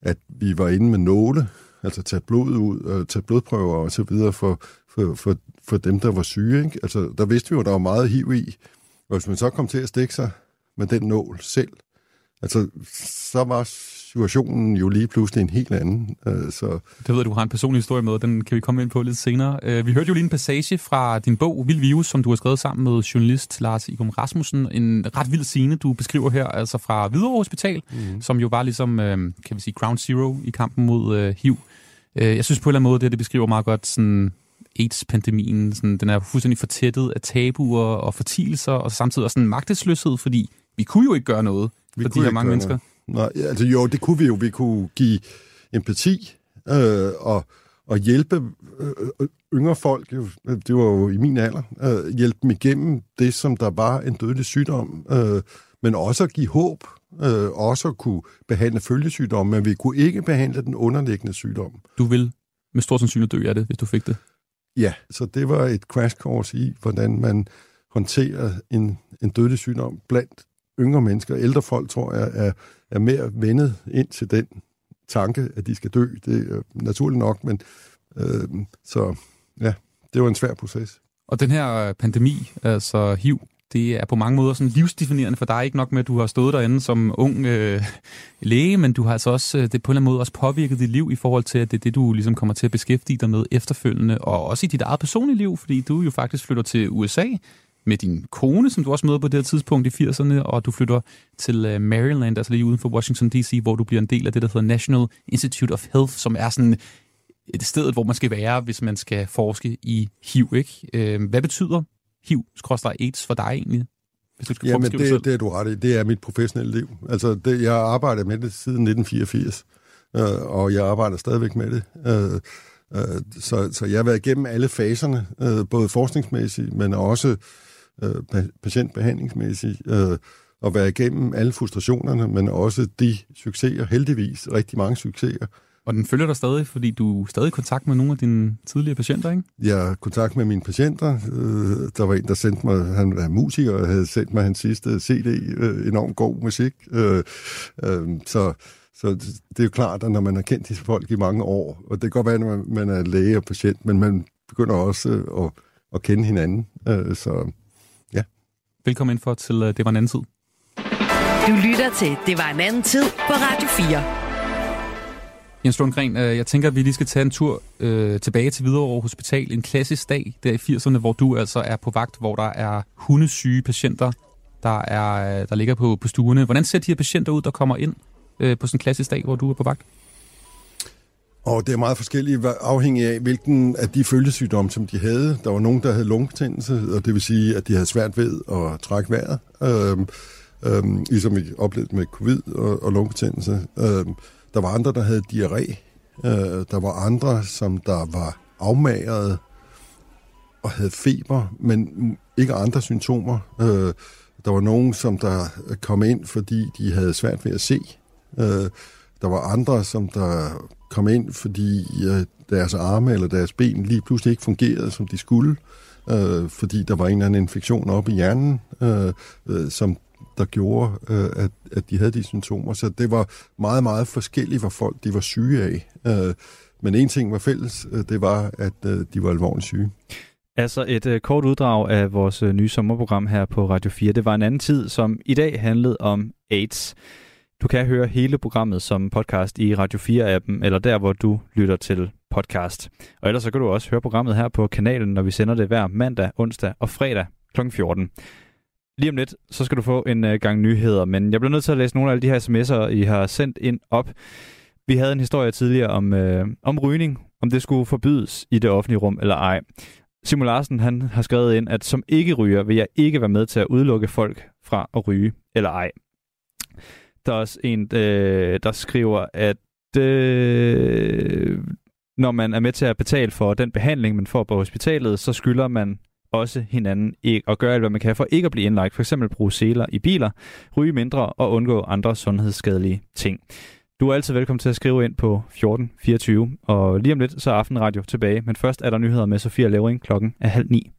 at vi var inde med nåle, altså tage blod ud, og tage blodprøver og så videre for, for, for, for dem, der var syge. Ikke? Altså, der vidste vi jo, at der var meget hiv i, og hvis man så kom til at stikke sig med den nål selv, altså, så var situationen jo lige pludselig en helt anden. Øh, så. Det ved du har en personlig historie med, den kan vi komme ind på lidt senere. Øh, vi hørte jo lige en passage fra din bog, Vild Virus, som du har skrevet sammen med journalist Lars Igum Rasmussen. En ret vild scene, du beskriver her, altså fra Hvidovre Hospital, mm. som jo var ligesom, øh, kan vi sige, ground zero i kampen mod HIV. Jeg synes på en eller anden måde, det, det beskriver meget godt sådan AIDS-pandemien. Sådan, den er fuldstændig fortættet af tabuer og fortielser, og samtidig også en magtesløshed, fordi vi kunne jo ikke gøre noget vi for de her mange mennesker. Nej, altså jo, det kunne vi jo. Vi kunne give empati øh, og, og hjælpe øh, yngre folk, det var jo i min alder, øh, hjælpe dem igennem det, som der var en dødelig sygdom, øh, men også at give håb, øh, også at kunne behandle følgesygdomme, men vi kunne ikke behandle den underliggende sygdom. Du vil med stor sandsynlighed dø af det, hvis du fik det? Ja, så det var et crash course i, hvordan man håndterer en, en dødelig sygdom blandt yngre mennesker. Ældre folk, tror jeg, er er mere vendet ind til den tanke, at de skal dø. Det er øh, naturligt nok, men øh, så ja, det var en svær proces. Og den her øh, pandemi, altså HIV, det er på mange måder sådan livsdefinerende for dig. Ikke nok med, at du har stået derinde som ung øh, læge, men du har altså også, øh, det på en eller anden måde også påvirket dit liv i forhold til, at det er det, du ligesom kommer til at beskæftige dig med efterfølgende, og også i dit eget personlige liv, fordi du jo faktisk flytter til USA med din kone, som du også møder på det her tidspunkt i 80'erne, og du flytter til Maryland, altså lige uden for Washington D.C., hvor du bliver en del af det, der hedder National Institute of Health, som er sådan et sted, hvor man skal være, hvis man skal forske i HIV. Ikke? Hvad betyder HIV-AIDS for dig egentlig? Hvis du skal Jamen, det, det, det er du ret i. Det er mit professionelle liv. Altså, det, jeg har arbejdet med det siden 1984, øh, og jeg arbejder stadigvæk med det. Øh, øh, så, så jeg har været igennem alle faserne, øh, både forskningsmæssigt, men også øh, patientbehandlingsmæssigt, øh, og været igennem alle frustrationerne, men også de succeser, heldigvis rigtig mange succeser, og den følger dig stadig, fordi du er stadig i kontakt med nogle af dine tidligere patienter, ikke? Jeg er i kontakt med mine patienter. Øh, der var en, der sendte mig, han er musiker, og havde sendt mig hans sidste CD, øh, enormt god musik. Øh, så, så det er jo klart, at når man har kendt disse folk i mange år, og det kan godt være, når man er læge og patient, men man begynder også at, at kende hinanden. Så ja. Velkommen ind for til Det var en anden tid. Du lytter til Det var en anden tid på Radio 4. Jens Lundgren, øh, jeg tænker, at vi lige skal tage en tur øh, tilbage til Hvidovre Hospital. En klassisk dag der i 80'erne, hvor du altså er på vagt, hvor der er hundesyge patienter, der, er, øh, der ligger på, på stuerne. Hvordan ser de her patienter ud, der kommer ind øh, på sådan en klassisk dag, hvor du er på vagt? Og det er meget forskelligt afhængig af, hvilken af de følgesygdomme, som de havde. Der var nogen, der havde lungebetændelse, og det vil sige, at de havde svært ved at trække vejret. Øhm, øhm, ligesom vi oplevede med covid og, og lungebetændelse. Øhm, der var andre, der havde diarré. Øh, der var andre, som der var afmagret og havde feber, men ikke andre symptomer. Øh, der var nogen, som der kom ind, fordi de havde svært ved at se. Øh, der var andre, som der kom ind, fordi deres arme eller deres ben lige pludselig ikke fungerede, som de skulle, øh, fordi der var en eller anden infektion oppe i hjernen, øh, øh, som der gjorde, øh, at, at de havde de symptomer. Så det var meget, meget forskelligt, hvad folk de var syge af. Øh, men en ting var fælles, øh, det var, at øh, de var alvorligt syge. Altså et øh, kort uddrag af vores øh, nye sommerprogram her på Radio 4. Det var en anden tid, som i dag handlede om AIDS. Du kan høre hele programmet som podcast i Radio 4-appen, eller der, hvor du lytter til podcast. Og ellers så kan du også høre programmet her på kanalen, når vi sender det hver mandag, onsdag og fredag kl. 14. Lige om lidt, så skal du få en øh, gang nyheder, men jeg bliver nødt til at læse nogle af alle de her sms'er, I har sendt ind op. Vi havde en historie tidligere om, øh, om rygning, om det skulle forbydes i det offentlige rum eller ej. Simon Larsen han har skrevet ind, at som ikke ryger, vil jeg ikke være med til at udelukke folk fra at ryge eller ej. Der er også en, øh, der skriver, at øh, når man er med til at betale for den behandling, man får på hospitalet, så skylder man også hinanden og gøre alt, hvad man kan for ikke at blive indlagt. For eksempel bruge seler i biler, ryge mindre og undgå andre sundhedsskadelige ting. Du er altid velkommen til at skrive ind på 1424, og lige om lidt så er Aftenradio tilbage. Men først er der nyheder med Sofia Levering klokken er halv ni.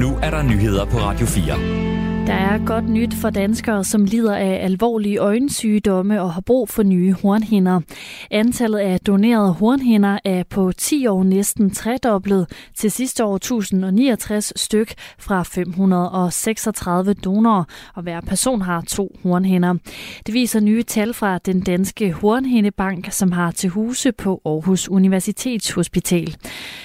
Nu er der nyheder på Radio 4. Der er godt nyt for danskere, som lider af alvorlige øjensygdomme og har brug for nye hornhinder. Antallet af donerede hornhinder er på 10 år næsten tredoblet til sidste år 1069 styk fra 536 donorer, og hver person har to hornhinder. Det viser nye tal fra den danske hornhindebank, som har til huse på Aarhus Universitetshospital.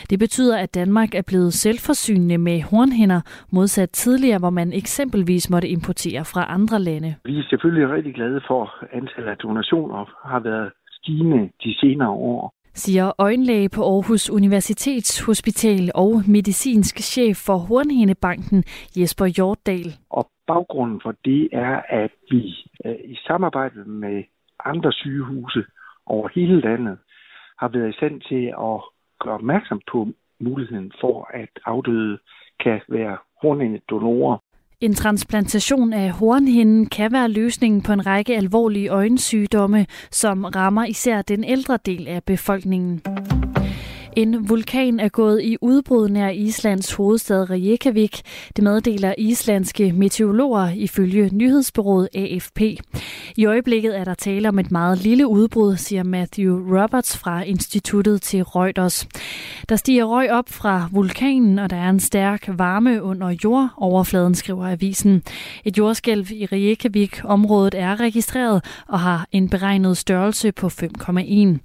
Det betyder, at Danmark er blevet selvforsynende med hornhinder, modsat tidligere, hvor man eksempelvis eksempelvis måtte importere fra andre lande. Vi er selvfølgelig rigtig glade for, at antallet af donationer har været stigende de senere år siger øjenlæge på Aarhus Universitetshospital og medicinsk chef for Hornhændebanken Jesper Hjortdal. Og baggrunden for det er, at vi øh, i samarbejde med andre sygehuse over hele landet har været i stand til at gøre opmærksom på muligheden for, at afdøde kan være hornhændedonorer. En transplantation af hornhinden kan være løsningen på en række alvorlige øjensygdomme, som rammer især den ældre del af befolkningen. En vulkan er gået i udbrud nær Islands hovedstad Reykjavik. Det meddeler islandske meteorologer ifølge nyhedsbyrået AFP. I øjeblikket er der tale om et meget lille udbrud, siger Matthew Roberts fra Instituttet til Reuters. Der stiger røg op fra vulkanen, og der er en stærk varme under jordoverfladen, skriver avisen. Et jordskælv i Reykjavik-området er registreret og har en beregnet størrelse på 5,1.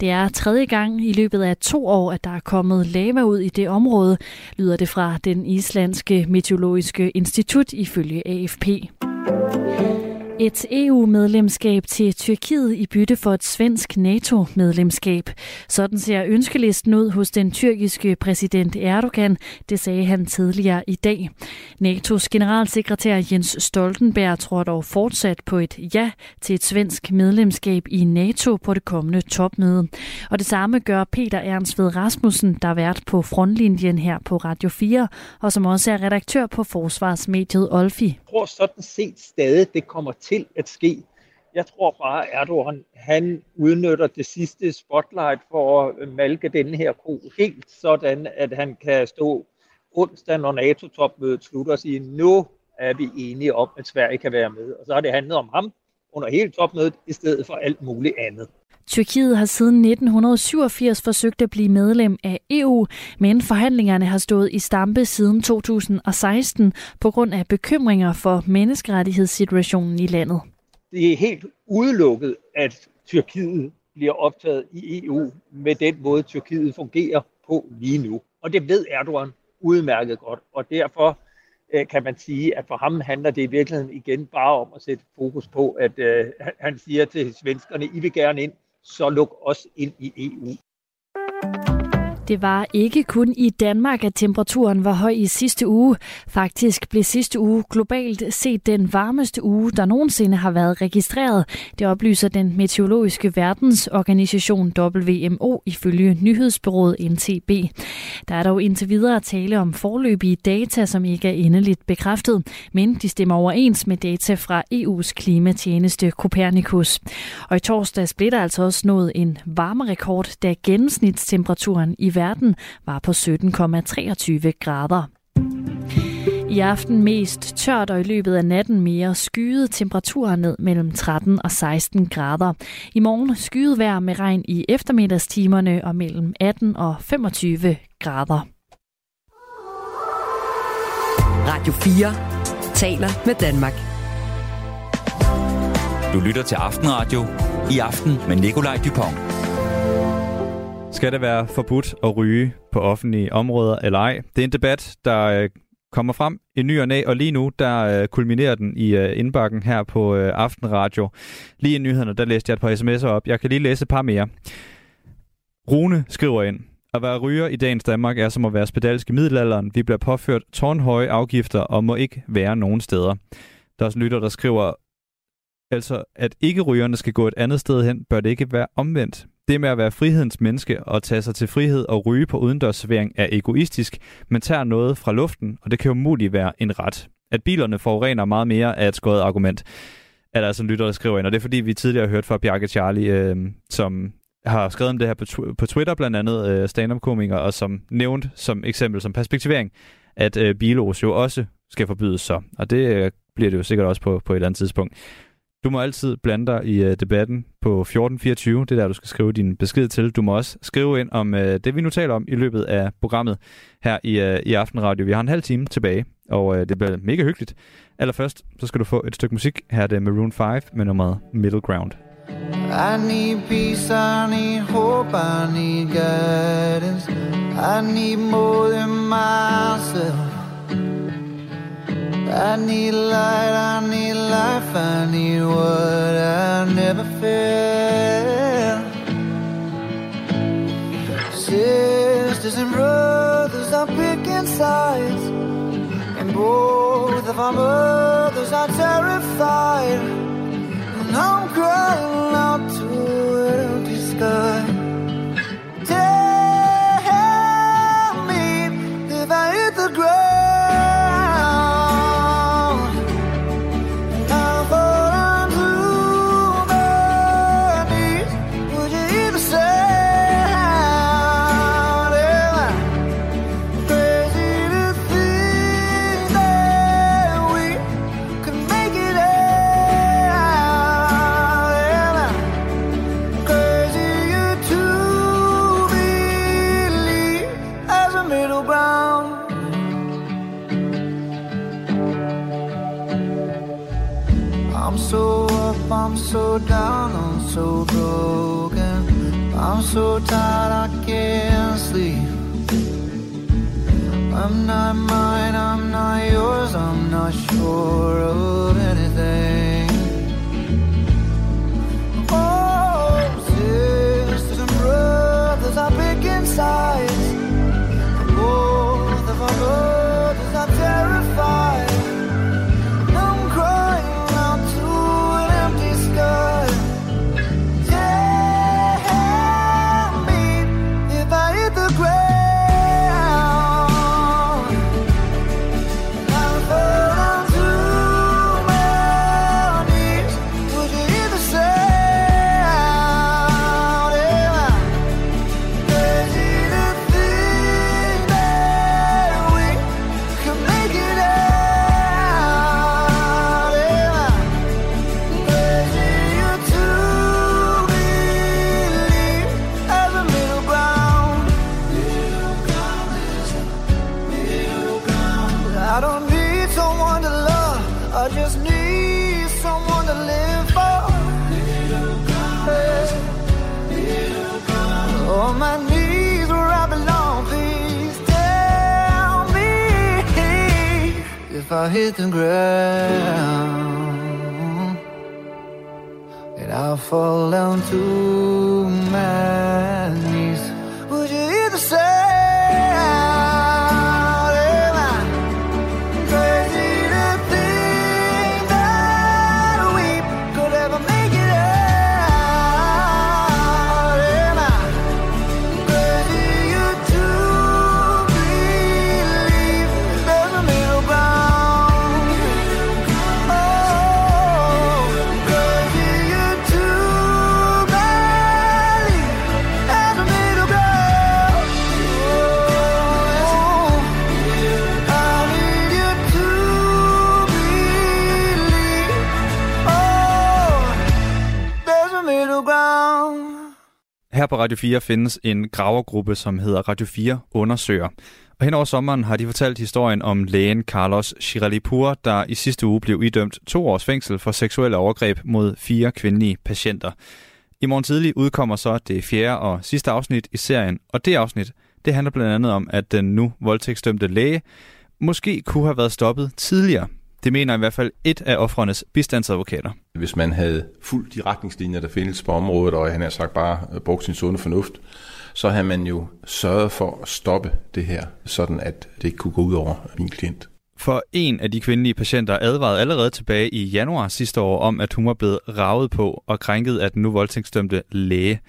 Det er tredje gang i løbet af to år, at der er kommet lava ud i det område, lyder det fra den islandske meteorologiske institut ifølge AFP. Et EU-medlemskab til Tyrkiet i bytte for et svensk NATO-medlemskab. Sådan ser ønskelisten ud hos den tyrkiske præsident Erdogan, det sagde han tidligere i dag. NATO's generalsekretær Jens Stoltenberg tror dog fortsat på et ja til et svensk medlemskab i NATO på det kommende topmøde. Og det samme gør Peter Ernst ved Rasmussen, der er vært på frontlinjen her på Radio 4, og som også er redaktør på forsvarsmediet Olfi. Jeg tror sådan set stadig, det kommer til til at ske. Jeg tror bare, at Erdogan han udnytter det sidste spotlight for at øh, malke den her ko helt sådan, at han kan stå onsdag, når NATO-topmødet slutter og sige, nu er vi enige om, at Sverige kan være med. Og så har det handlet om ham under hele topmødet, i stedet for alt muligt andet. Tyrkiet har siden 1987 forsøgt at blive medlem af EU, men forhandlingerne har stået i stampe siden 2016 på grund af bekymringer for menneskerettighedssituationen i landet. Det er helt udelukket, at Tyrkiet bliver optaget i EU med den måde, Tyrkiet fungerer på lige nu. Og det ved Erdogan udmærket godt, og derfor øh, kan man sige, at for ham handler det i virkeligheden igen bare om at sætte fokus på, at øh, han siger til svenskerne, I vil gerne ind, så luk os ind i EU. Det var ikke kun i Danmark, at temperaturen var høj i sidste uge. Faktisk blev sidste uge globalt set den varmeste uge, der nogensinde har været registreret. Det oplyser den meteorologiske verdensorganisation WMO ifølge nyhedsbyrået NTB. Der er dog indtil videre tale om forløbige data, som ikke er endeligt bekræftet, men de stemmer overens med data fra EU's klimatjeneste Copernicus. Og i torsdags blev der altså også nået en varmerekord, da gennemsnitstemperaturen i verden var på 17,23 grader. I aften mest tørt og i løbet af natten mere skyet temperaturer ned mellem 13 og 16 grader. I morgen skyet vejr med regn i eftermiddagstimerne og mellem 18 og 25 grader. Radio 4 taler med Danmark. Du lytter til Aftenradio. I aften med Nikolaj Dupont. Skal det være forbudt at ryge på offentlige områder eller ej? Det er en debat, der øh, kommer frem i ny og næ, og lige nu, der øh, kulminerer den i øh, indbakken her på øh, Aftenradio. Lige i nyhederne, der læste jeg et par sms'er op. Jeg kan lige læse et par mere. Rune skriver ind. At være ryger i dagens Danmark er som at være spedalsk i middelalderen. Vi bliver påført tårnhøje afgifter og må ikke være nogen steder. Der er også en lytter, der skriver, altså at ikke rygerne skal gå et andet sted hen, bør det ikke være omvendt. Det med at være frihedens menneske og tage sig til frihed og ryge på udendørsservering er egoistisk, men tager noget fra luften, og det kan jo muligt være en ret. At bilerne forurener meget mere er et skåret argument, er der altså en lytter, der skriver ind. Og det er fordi, vi tidligere har hørt fra Bjarke Charlie, øh, som har skrevet om det her på, tw- på Twitter, blandt andet øh, stand-up-komikere, og som nævnt som eksempel som perspektivering, at øh, bilos jo også skal forbydes så. Og det øh, bliver det jo sikkert også på, på et eller andet tidspunkt. Du må altid blande dig i uh, debatten på 1424. Det er der, du skal skrive din besked til. Du må også skrive ind om uh, det, vi nu taler om i løbet af programmet her i, uh, i Aftenradio. Vi har en halv time tilbage, og uh, det bliver mega hyggeligt. Allerførst, så skal du få et stykke musik. Her er det Maroon 5 med nummeret Middle Ground. I need peace, I need hope, I need guidance. I need more than myself. I need light, I need life, I need what I never felt. Sisters and brothers are picking sides, and both of our mothers are terrified. And I'm crying out to empty sky. Tell me if I hit the ground. If I på Radio 4 findes en gravergruppe, som hedder Radio 4 Undersøger. Og hen over sommeren har de fortalt historien om lægen Carlos Chiralipur, der i sidste uge blev idømt to års fængsel for seksuelle overgreb mod fire kvindelige patienter. I morgen tidlig udkommer så det fjerde og sidste afsnit i serien, og det afsnit det handler blandt andet om, at den nu voldtægtsdømte læge måske kunne have været stoppet tidligere. Det mener i hvert fald et af offrenes bistandsadvokater. Hvis man havde fulgt de retningslinjer, der findes på området, og han har sagt bare øh, brugt sin sunde fornuft, så havde man jo sørget for at stoppe det her, sådan at det ikke kunne gå ud over min klient. For en af de kvindelige patienter advarede allerede tilbage i januar sidste år om, at hun var blevet ravet på og krænket af den nu voldtægtsdømte læge.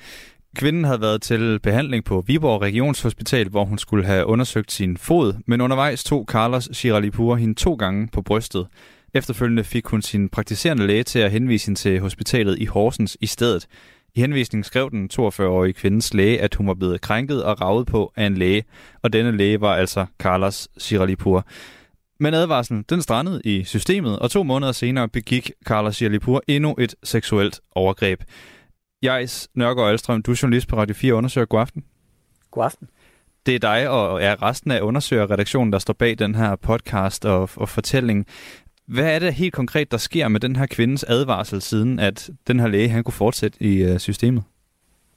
Kvinden havde været til behandling på Viborg Regionshospital, hvor hun skulle have undersøgt sin fod, men undervejs tog Carlos Chiralipur hende to gange på brystet. Efterfølgende fik hun sin praktiserende læge til at henvise hende til hospitalet i Horsens i stedet. I henvisningen skrev den 42-årige kvindes læge, at hun var blevet krænket og ravet på af en læge, og denne læge var altså Carlos Chiralipur. Men advarslen, den strandede i systemet, og to måneder senere begik Carlos Chiralipur endnu et seksuelt overgreb. Jais Nørgaard Alstrøm, du er journalist på Radio 4 Undersøger. God aften. God aften. Det er dig og er resten af undersøgerredaktionen, der står bag den her podcast og, og fortælling. Hvad er det helt konkret, der sker med den her kvindes advarsel, siden at den her læge han kunne fortsætte i øh, systemet?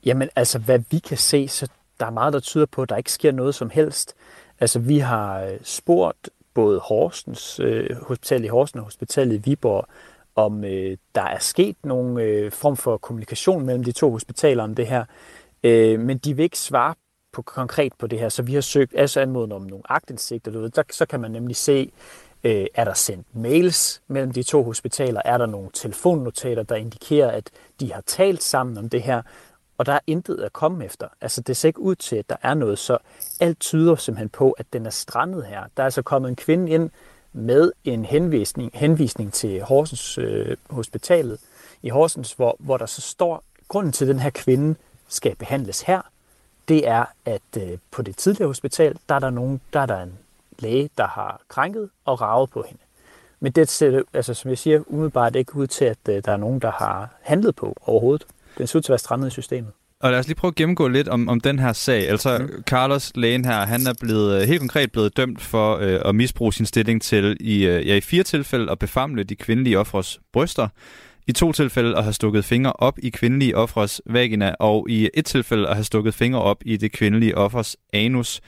Jamen altså, hvad vi kan se, så der er meget, der tyder på, at der ikke sker noget som helst. Altså, vi har øh, spurgt både Horsens, øh, hospitalet i Horsens og hospitalet i Viborg, om øh, der er sket nogen øh, form for kommunikation mellem de to hospitaler om det her. Øh, men de vil ikke svare på konkret på det her, så vi har søgt altså anmodet om nogle agtindsigter. Du ved, der, så kan man nemlig se, øh, er der sendt mails mellem de to hospitaler, er der nogle telefonnotater, der indikerer, at de har talt sammen om det her, og der er intet at komme efter. Altså det ser ikke ud til, at der er noget, så alt tyder simpelthen på, at den er strandet her. Der er altså kommet en kvinde ind med en henvisning, henvisning til Horsens øh, Hospitalet i Horsens, hvor, hvor der så står, grunden til, at den her kvinde skal behandles her, det er, at øh, på det tidligere hospital, der er der, nogen, der er der en læge, der har krænket og ravet på hende. Men det ser, altså, som jeg siger, umiddelbart ikke ud til, at øh, der er nogen, der har handlet på overhovedet. Den ser ud til at være strandet i systemet. Og lad os lige prøve at gennemgå lidt om, om den her sag. Altså, mm. Carlos, lægen her, han er blevet øh, helt konkret blevet dømt for øh, at misbruge sin stilling til i, øh, ja, i fire tilfælde at befamle de kvindelige offres bryster. I to tilfælde at have stukket fingre op i kvindelige offres vagina, og i et tilfælde at have stukket fingre op i det kvindelige offers anus.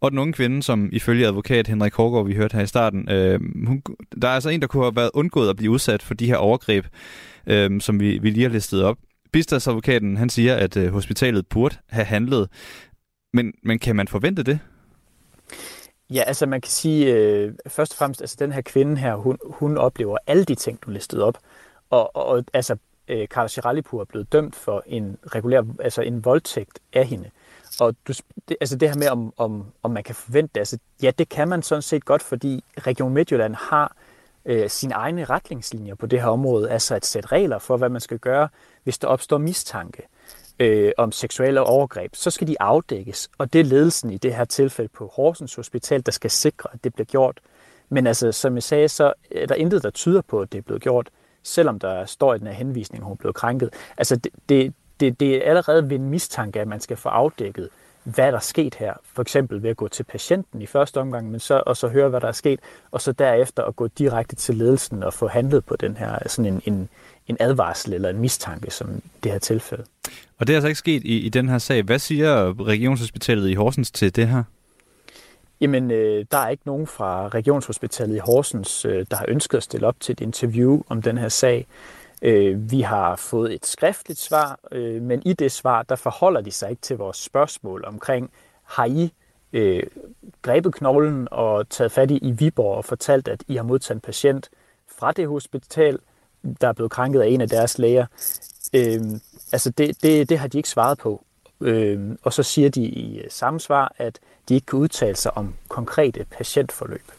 Og den unge kvinde, som ifølge advokat Henrik Hårgaard, vi hørte her i starten, øh, hun, der er altså en, der kunne have været undgået at blive udsat for de her overgreb, øh, som vi, vi lige har listet op. Bistadsadvokaten, han siger, at øh, hospitalet burde have handlet. Men, men kan man forvente det? Ja, altså man kan sige, øh, først og fremmest, altså den her kvinde her, hun, hun oplever alle de ting, du listede op. Og, og, og altså, øh, Carla Chiralipur er blevet dømt for en regulær, altså en voldtægt af hende. Og du, det, altså det her med, om, om, om man kan forvente det, altså, ja, det kan man sådan set godt, fordi Region Midtjylland har øh, Øh, sine egne retningslinjer på det her område, altså at sæt regler for, hvad man skal gøre, hvis der opstår mistanke øh, om seksuelle overgreb, så skal de afdækkes, og det er ledelsen i det her tilfælde på Horsens Hospital, der skal sikre, at det bliver gjort. Men altså, som jeg sagde, så er der intet, der tyder på, at det er blevet gjort, selvom der står i den her henvisning, at hun er blevet krænket. Altså, det, det, det, det er allerede ved en mistanke, at man skal få afdækket, hvad der er sket her. For eksempel ved at gå til patienten i første omgang, men så, og så høre, hvad der er sket, og så derefter at gå direkte til ledelsen og få handlet på den her sådan en, en, en advarsel eller en mistanke, som det her tilfælde. Og det er altså ikke sket i, i den her sag. Hvad siger Regionshospitalet i Horsens til det her? Jamen, øh, der er ikke nogen fra Regionshospitalet i Horsens, øh, der har ønsket at stille op til et interview om den her sag. Øh, vi har fået et skriftligt svar, øh, men i det svar, der forholder de sig ikke til vores spørgsmål omkring, har I øh, grebet knoglen og taget fat i i Viborg og fortalt, at I har modtaget en patient fra det hospital, der er blevet krænket af en af deres læger. Øh, altså det, det, det har de ikke svaret på. Øh, og så siger de i øh, samme svar, at de ikke kan udtale sig om konkrete patientforløb.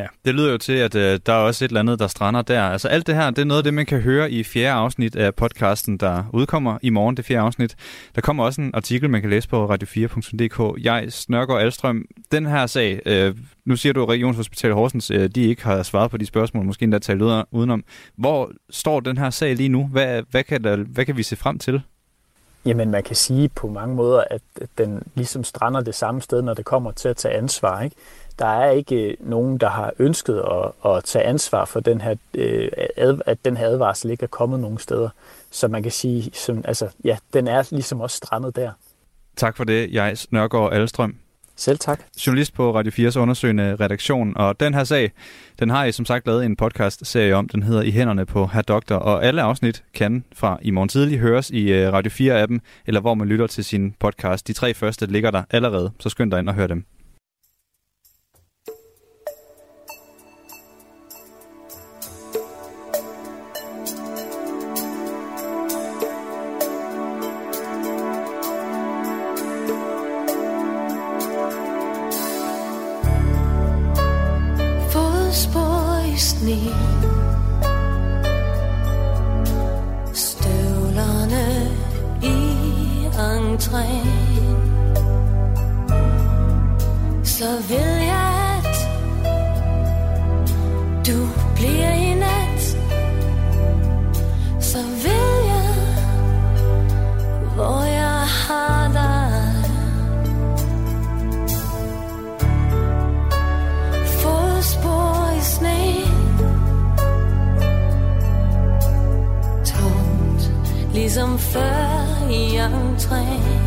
Ja, det lyder jo til, at øh, der er også et eller andet, der strander der. Altså alt det her, det er noget af det, man kan høre i fjerde afsnit af podcasten, der udkommer i morgen, det fjerde afsnit. Der kommer også en artikel, man kan læse på radio4.dk. Jeg, Snørger Alstrøm, den her sag, øh, nu siger du, at Regionshospitalet Horsens, øh, de ikke har svaret på de spørgsmål, måske endda talt udenom. Hvor står den her sag lige nu? Hvad, hvad, kan, der, hvad kan vi se frem til? Jamen, man kan sige på mange måder, at den ligesom strander det samme sted, når det kommer til at tage ansvar. Ikke? Der er ikke nogen, der har ønsket at, at tage ansvar for den her, øh, at den her advarsel ikke er kommet nogen steder. Så man kan sige, som, altså, ja, den er ligesom også strandet der. Tak for det, jeg Nørgaard Alstrøm. Selv tak. Journalist på Radio 4's undersøgende redaktion. Og den her sag, den har I som sagt lavet en podcast-serie om. Den hedder I hænderne på Herr Doktor. Og alle afsnit kan fra i morgen tidlig høres i øh, Radio 4-appen, eller hvor man lytter til sin podcast. De tre første ligger der allerede, så skynd dig ind og hør dem. træn. Så vil jeg at Du bliver i nat. Så vil jeg Hvor jeg har dig. Fodspor i sne. Tungt Ligesom før i entréen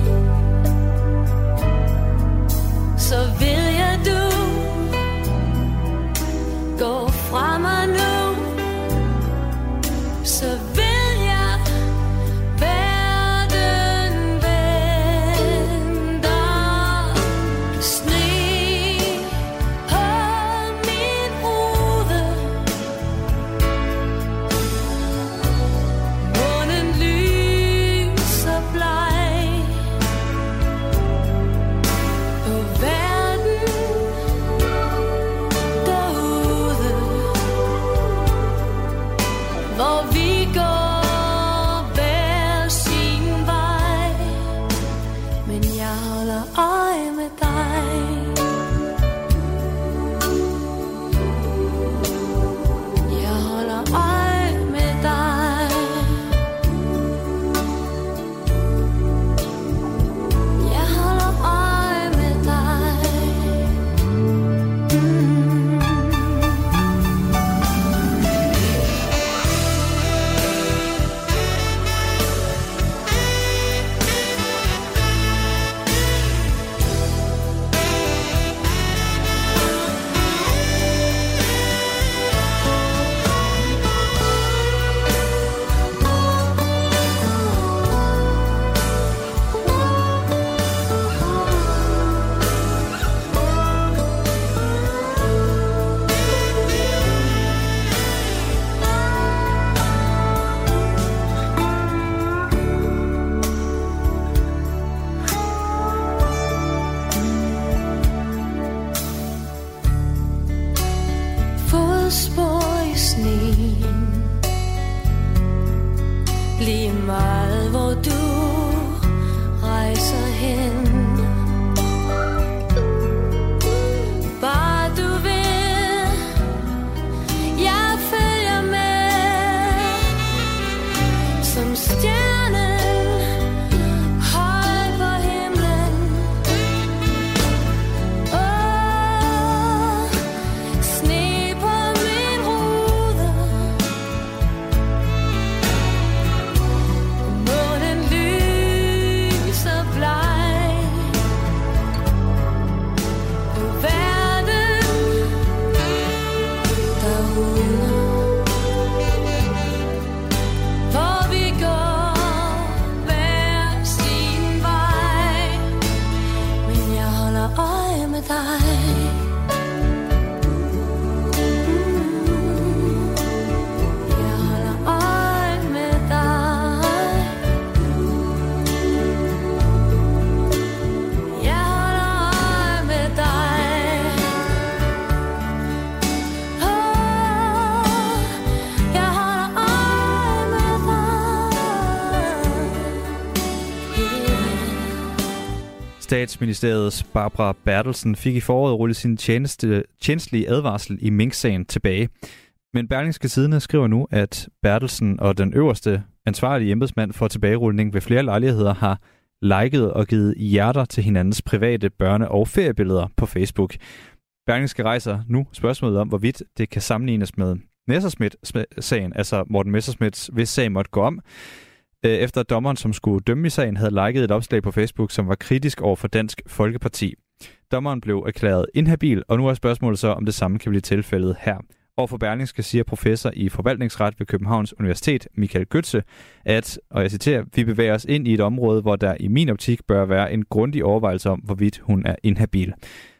Statsministeriets Barbara Bertelsen fik i foråret rullet sin tjeneste, tjenestlige advarsel i Mink-sagen tilbage. Men Berlingske Tidene skriver nu, at Bertelsen og den øverste ansvarlige embedsmand for tilbagerulning ved flere lejligheder har liket og givet hjerter til hinandens private børne- og feriebilleder på Facebook. Berlingske rejser nu spørgsmålet om, hvorvidt det kan sammenlignes med Messerschmidt-sagen, altså Morten Messerschmidts, hvis sag måtte gå om, Øh, efter at dommeren, som skulle dømme i sagen, havde liket et opslag på Facebook, som var kritisk over for Dansk Folkeparti. Dommeren blev erklæret inhabil, og nu er spørgsmålet så, om det samme kan blive tilfældet her. Og for Berlingske siger professor i forvaltningsret ved Københavns Universitet, Michael Gøtse, at, og jeg citerer, vi bevæger os ind i et område, hvor der i min optik bør være en grundig overvejelse om, hvorvidt hun er inhabil.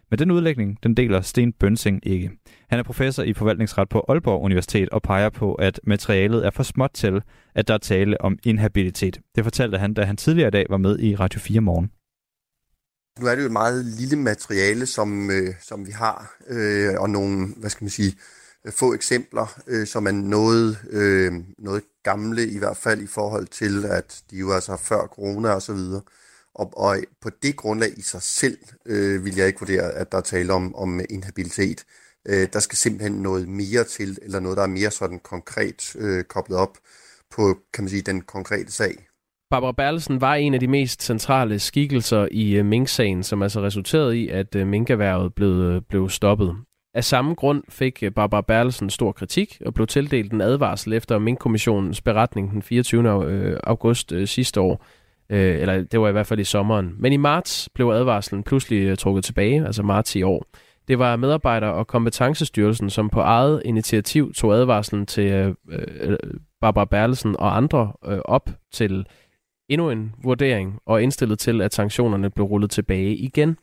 Men den udlægning, den deler Sten Bønsing ikke. Han er professor i forvaltningsret på Aalborg Universitet og peger på, at materialet er for småt til, at der er tale om inhabilitet. Det fortalte han, da han tidligere i dag var med i Radio 4 morgen. Nu er det jo et meget lille materiale, som, øh, som vi har, øh, og nogle, hvad skal man sige, få eksempler, øh, som er noget, øh, noget gamle, i hvert fald i forhold til, at de jo altså før corona og så videre. Og, og på det grundlag i sig selv øh, vil jeg ikke vurdere, at der er tale om, om inhabilitet. Øh, der skal simpelthen noget mere til, eller noget, der er mere sådan konkret øh, koblet op på, kan man sige, den konkrete sag. Barbara Berlesen var en af de mest centrale skikkelser i øh, Mink-sagen, som altså resulterede i, at uh, blev, øh, blev stoppet. Af samme grund fik Barbara Berlesen stor kritik og blev tildelt en advarsel efter Mink-kommissionens beretning den 24. August sidste år. Eller det var i hvert fald i sommeren. Men i marts blev advarslen pludselig trukket tilbage, altså marts i år. Det var medarbejder- og kompetencestyrelsen, som på eget initiativ tog advarslen til øh, øh Barbara Berlesen og andre øh, op til endnu en vurdering og indstillet til, at sanktionerne blev rullet tilbage igen.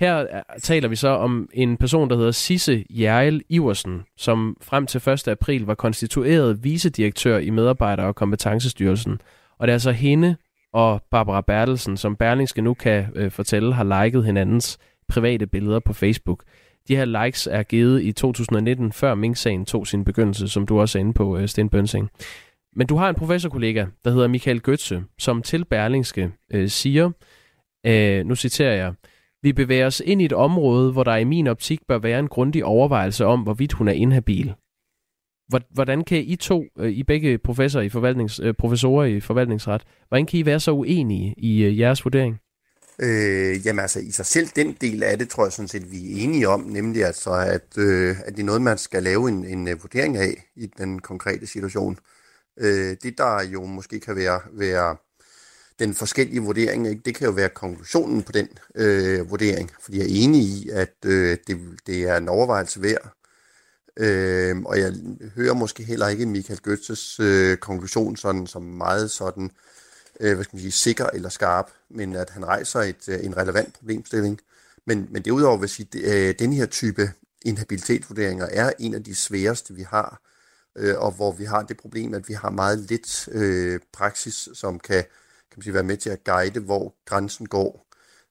Her øh, taler vi så om en person, der hedder Sisse Jærel Iversen, som frem til 1. april var konstitueret vicedirektør i Medarbejder- og Kompetencestyrelsen. Og det er altså hende og Barbara Bertelsen, som Berlingske nu kan øh, fortælle, har liket hinandens private billeder på Facebook. De her likes er givet i 2019, før Mink-sagen tog sin begyndelse, som du også er inde på, øh, Sten Bønsing. Men du har en professorkollega, der hedder Michael Götze, som til Berlingske øh, siger, øh, nu citerer jeg, vi bevæger os ind i et område, hvor der i min optik bør være en grundig overvejelse om, hvorvidt hun er inhabil. Hvordan kan I to, øh, I begge professor i forvaltnings, øh, professorer i forvaltningsret, hvordan kan I være så uenige i jeres vurdering? Øh, jamen altså i sig selv, den del af det, tror jeg sådan set, vi er enige om, nemlig altså, at, øh, at det er noget, man skal lave en, en øh, vurdering af i den konkrete situation. Øh, det, der jo måske kan være, være den forskellige vurdering, ikke? det kan jo være konklusionen på den øh, vurdering, fordi jeg er enig i, at øh, det, det er en overvejelse værd. Øh, og jeg hører måske heller ikke Michael Götzes øh, konklusion sådan, som meget sådan, øh, Øh, hvad skal man sige, sikker eller skarp, men at han rejser et, øh, en relevant problemstilling. Men, men derudover vil jeg sige, at øh, den her type inhabilitetsvurderinger er en af de sværeste, vi har, øh, og hvor vi har det problem, at vi har meget lidt øh, praksis, som kan, kan man sige, være med til at guide, hvor grænsen går.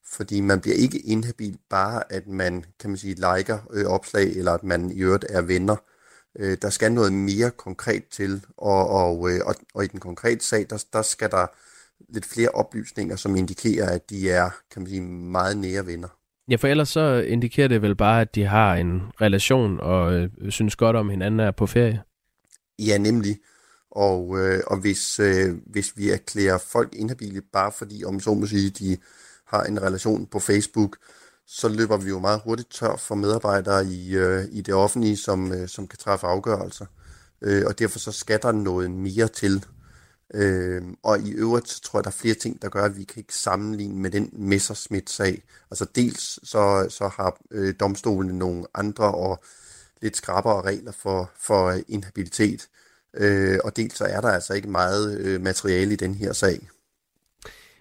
Fordi man bliver ikke inhabil bare, at man, kan man sige, liker øh, opslag, eller at man i øvrigt er venner. Øh, der skal noget mere konkret til, og, og, øh, og, og i den konkrete sag, der, der skal der lidt flere oplysninger, som indikerer, at de er kan man sige, meget nære venner. Ja, for ellers så indikerer det vel bare, at de har en relation og øh, synes godt om hinanden er på ferie. Ja, nemlig. Og, øh, og hvis, øh, hvis vi erklærer folk inhabile, bare fordi, om så må sige, de har en relation på Facebook, så løber vi jo meget hurtigt tør for medarbejdere i, øh, i det offentlige, som, øh, som kan træffe afgørelser. Øh, og derfor så skal der noget mere til. Øh, og i øvrigt så tror jeg, der er flere ting, der gør, at vi kan ikke sammenligne med den Messerschmidt-sag. Altså dels så, så har øh, domstolene nogle andre og lidt skrappere regler for, for øh, inhabilitet. Øh, og dels så er der altså ikke meget øh, materiale i den her sag.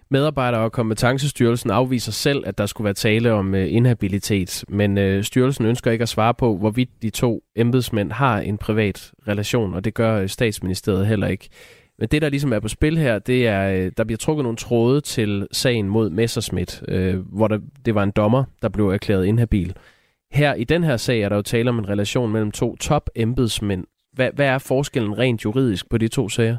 Medarbejder- og kompetencestyrelsen afviser selv, at der skulle være tale om øh, inhabilitet, men øh, styrelsen ønsker ikke at svare på, hvorvidt de to embedsmænd har en privat relation, og det gør øh, statsministeriet heller ikke. Men det, der ligesom er på spil her, det er, øh, der bliver trukket nogle tråde til sagen mod Messerschmidt, øh, hvor der, det var en dommer, der blev erklæret inhabil. Her i den her sag er der jo tale om en relation mellem to top embedsmænd. Hvad, hvad er forskellen rent juridisk på de to sager?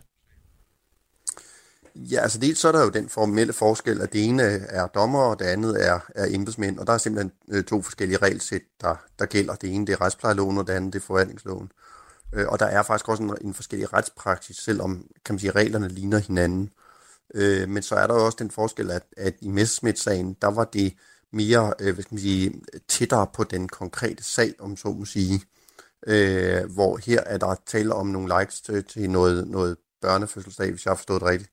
Ja, altså dels så er der jo den formelle forskel, at det ene er dommer, og det andet er, er embedsmænd, og der er simpelthen øh, to forskellige regelsæt, der, der gælder. Det ene det er retsplejeloven, og det andet det er forvaltningsloven. Øh, Øh, og der er faktisk også en, en forskellig retspraksis, selvom kan man sige, reglerne ligner hinanden. Øh, men så er der jo også den forskel, at, at i Messerschmidt-sagen, der var det mere øh, hvad skal man sige, tættere på den konkrete sag, om så må sige. Øh, hvor her er der tale om nogle likes til, til noget, noget børnefødselsdag, hvis jeg har forstået det rigtigt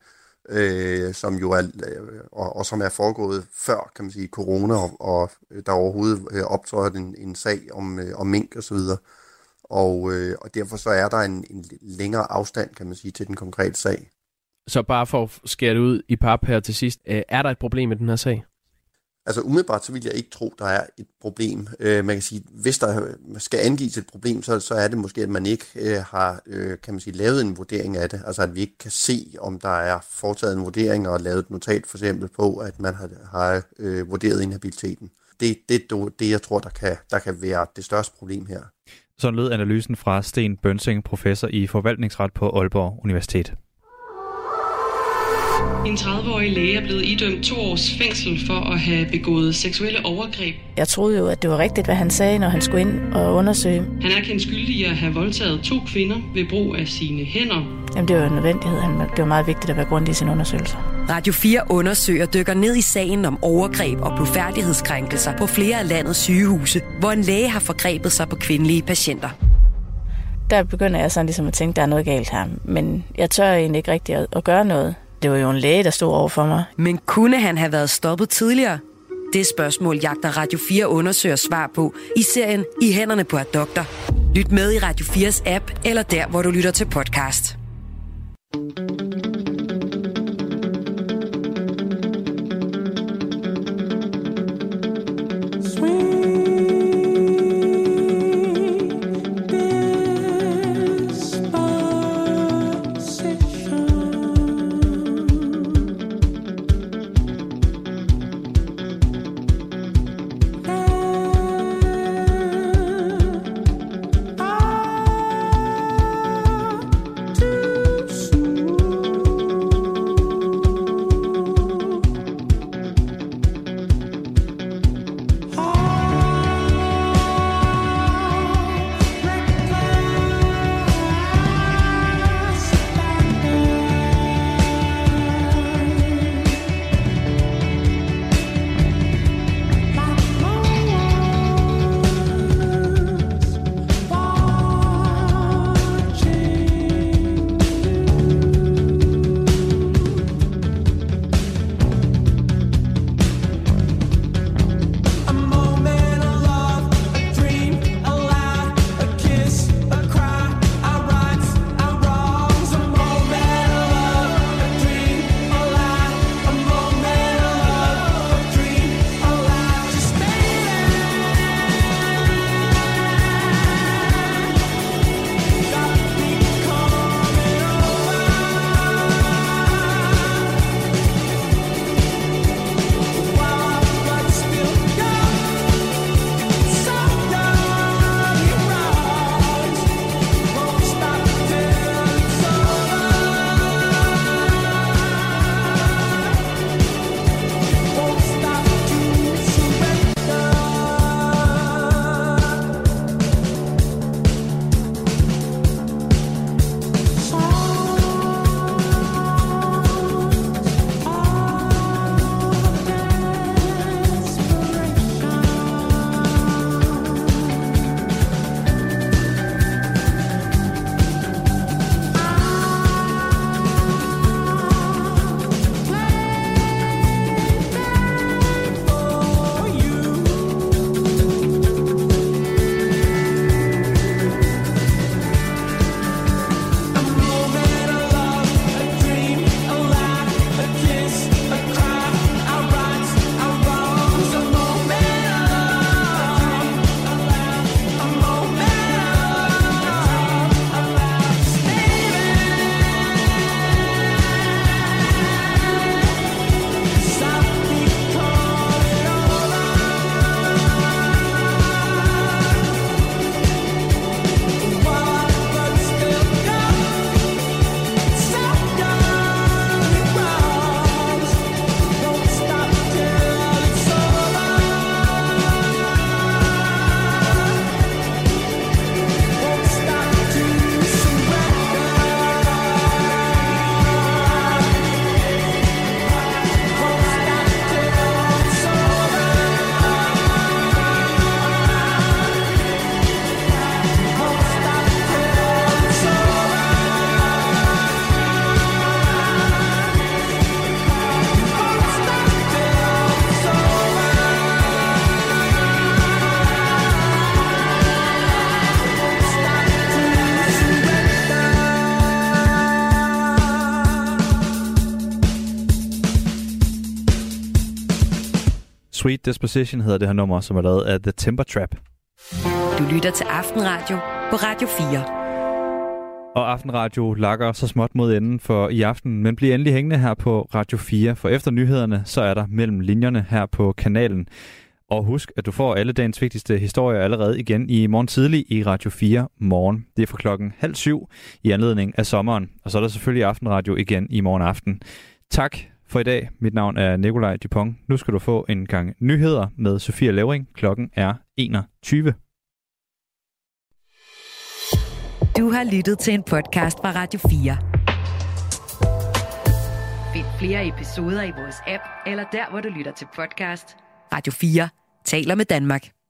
øh, som jo er, øh, og, og som er foregået før, kan man sige, corona, og, og der overhovedet øh, optrådte en, en sag om, øh, om mink og så videre. Og, øh, og derfor så er der en, en længere afstand, kan man sige, til den konkrete sag. Så bare for at skære det ud i pap her til sidst, øh, er der et problem med den her sag? Altså umiddelbart, så vil jeg ikke tro, der er et problem. Øh, man kan sige, hvis der skal angives et problem, så, så er det måske, at man ikke øh, har øh, kan man sige, lavet en vurdering af det. Altså at vi ikke kan se, om der er foretaget en vurdering og lavet et notat for eksempel på, at man har, har øh, vurderet inhabiliteten. Det er det, det, jeg tror, der kan, der kan være det største problem her. Så lød analysen fra Sten Bønsing, professor i forvaltningsret på Aalborg Universitet. En 30-årig læge er blevet idømt to års fængsel for at have begået seksuelle overgreb. Jeg troede jo, at det var rigtigt, hvad han sagde, når han skulle ind og undersøge. Han er kendt skyldig i at have voldtaget to kvinder ved brug af sine hænder. Jamen, det var en nødvendighed. Det var meget vigtigt at være grundig i sin undersøgelse. Radio 4 undersøger dykker ned i sagen om overgreb og blodfærdighedskrænkelser på flere af landets sygehuse, hvor en læge har forgrebet sig på kvindelige patienter. Der begynder jeg sådan ligesom at tænke, at der er noget galt her. Men jeg tør egentlig ikke rigtig at, at gøre noget. Det var jo en læge, der stod over for mig. Men kunne han have været stoppet tidligere? Det spørgsmål jagter Radio 4 undersøger svar på i serien I hænderne på et doktor. Lyt med i Radio 4's app eller der, hvor du lytter til podcast. Sweet Disposition hedder det her nummer, som er lavet af The Temper Trap. Du lytter til Aftenradio på Radio 4. Og Aftenradio lakker så småt mod enden for i aften, men bliver endelig hængende her på Radio 4, for efter nyhederne, så er der mellem linjerne her på kanalen. Og husk, at du får alle dagens vigtigste historier allerede igen i morgen tidlig i Radio 4 morgen. Det er fra klokken halv syv i anledning af sommeren. Og så er der selvfølgelig Aftenradio igen i morgen aften. Tak for i dag. Mit navn er Nikolaj Dupont. Nu skal du få en gang nyheder med Sofia Levering. Klokken er 21. Du har lyttet til en podcast fra Radio 4. Find flere episoder i vores app, eller der, hvor du lytter til podcast. Radio 4 taler med Danmark.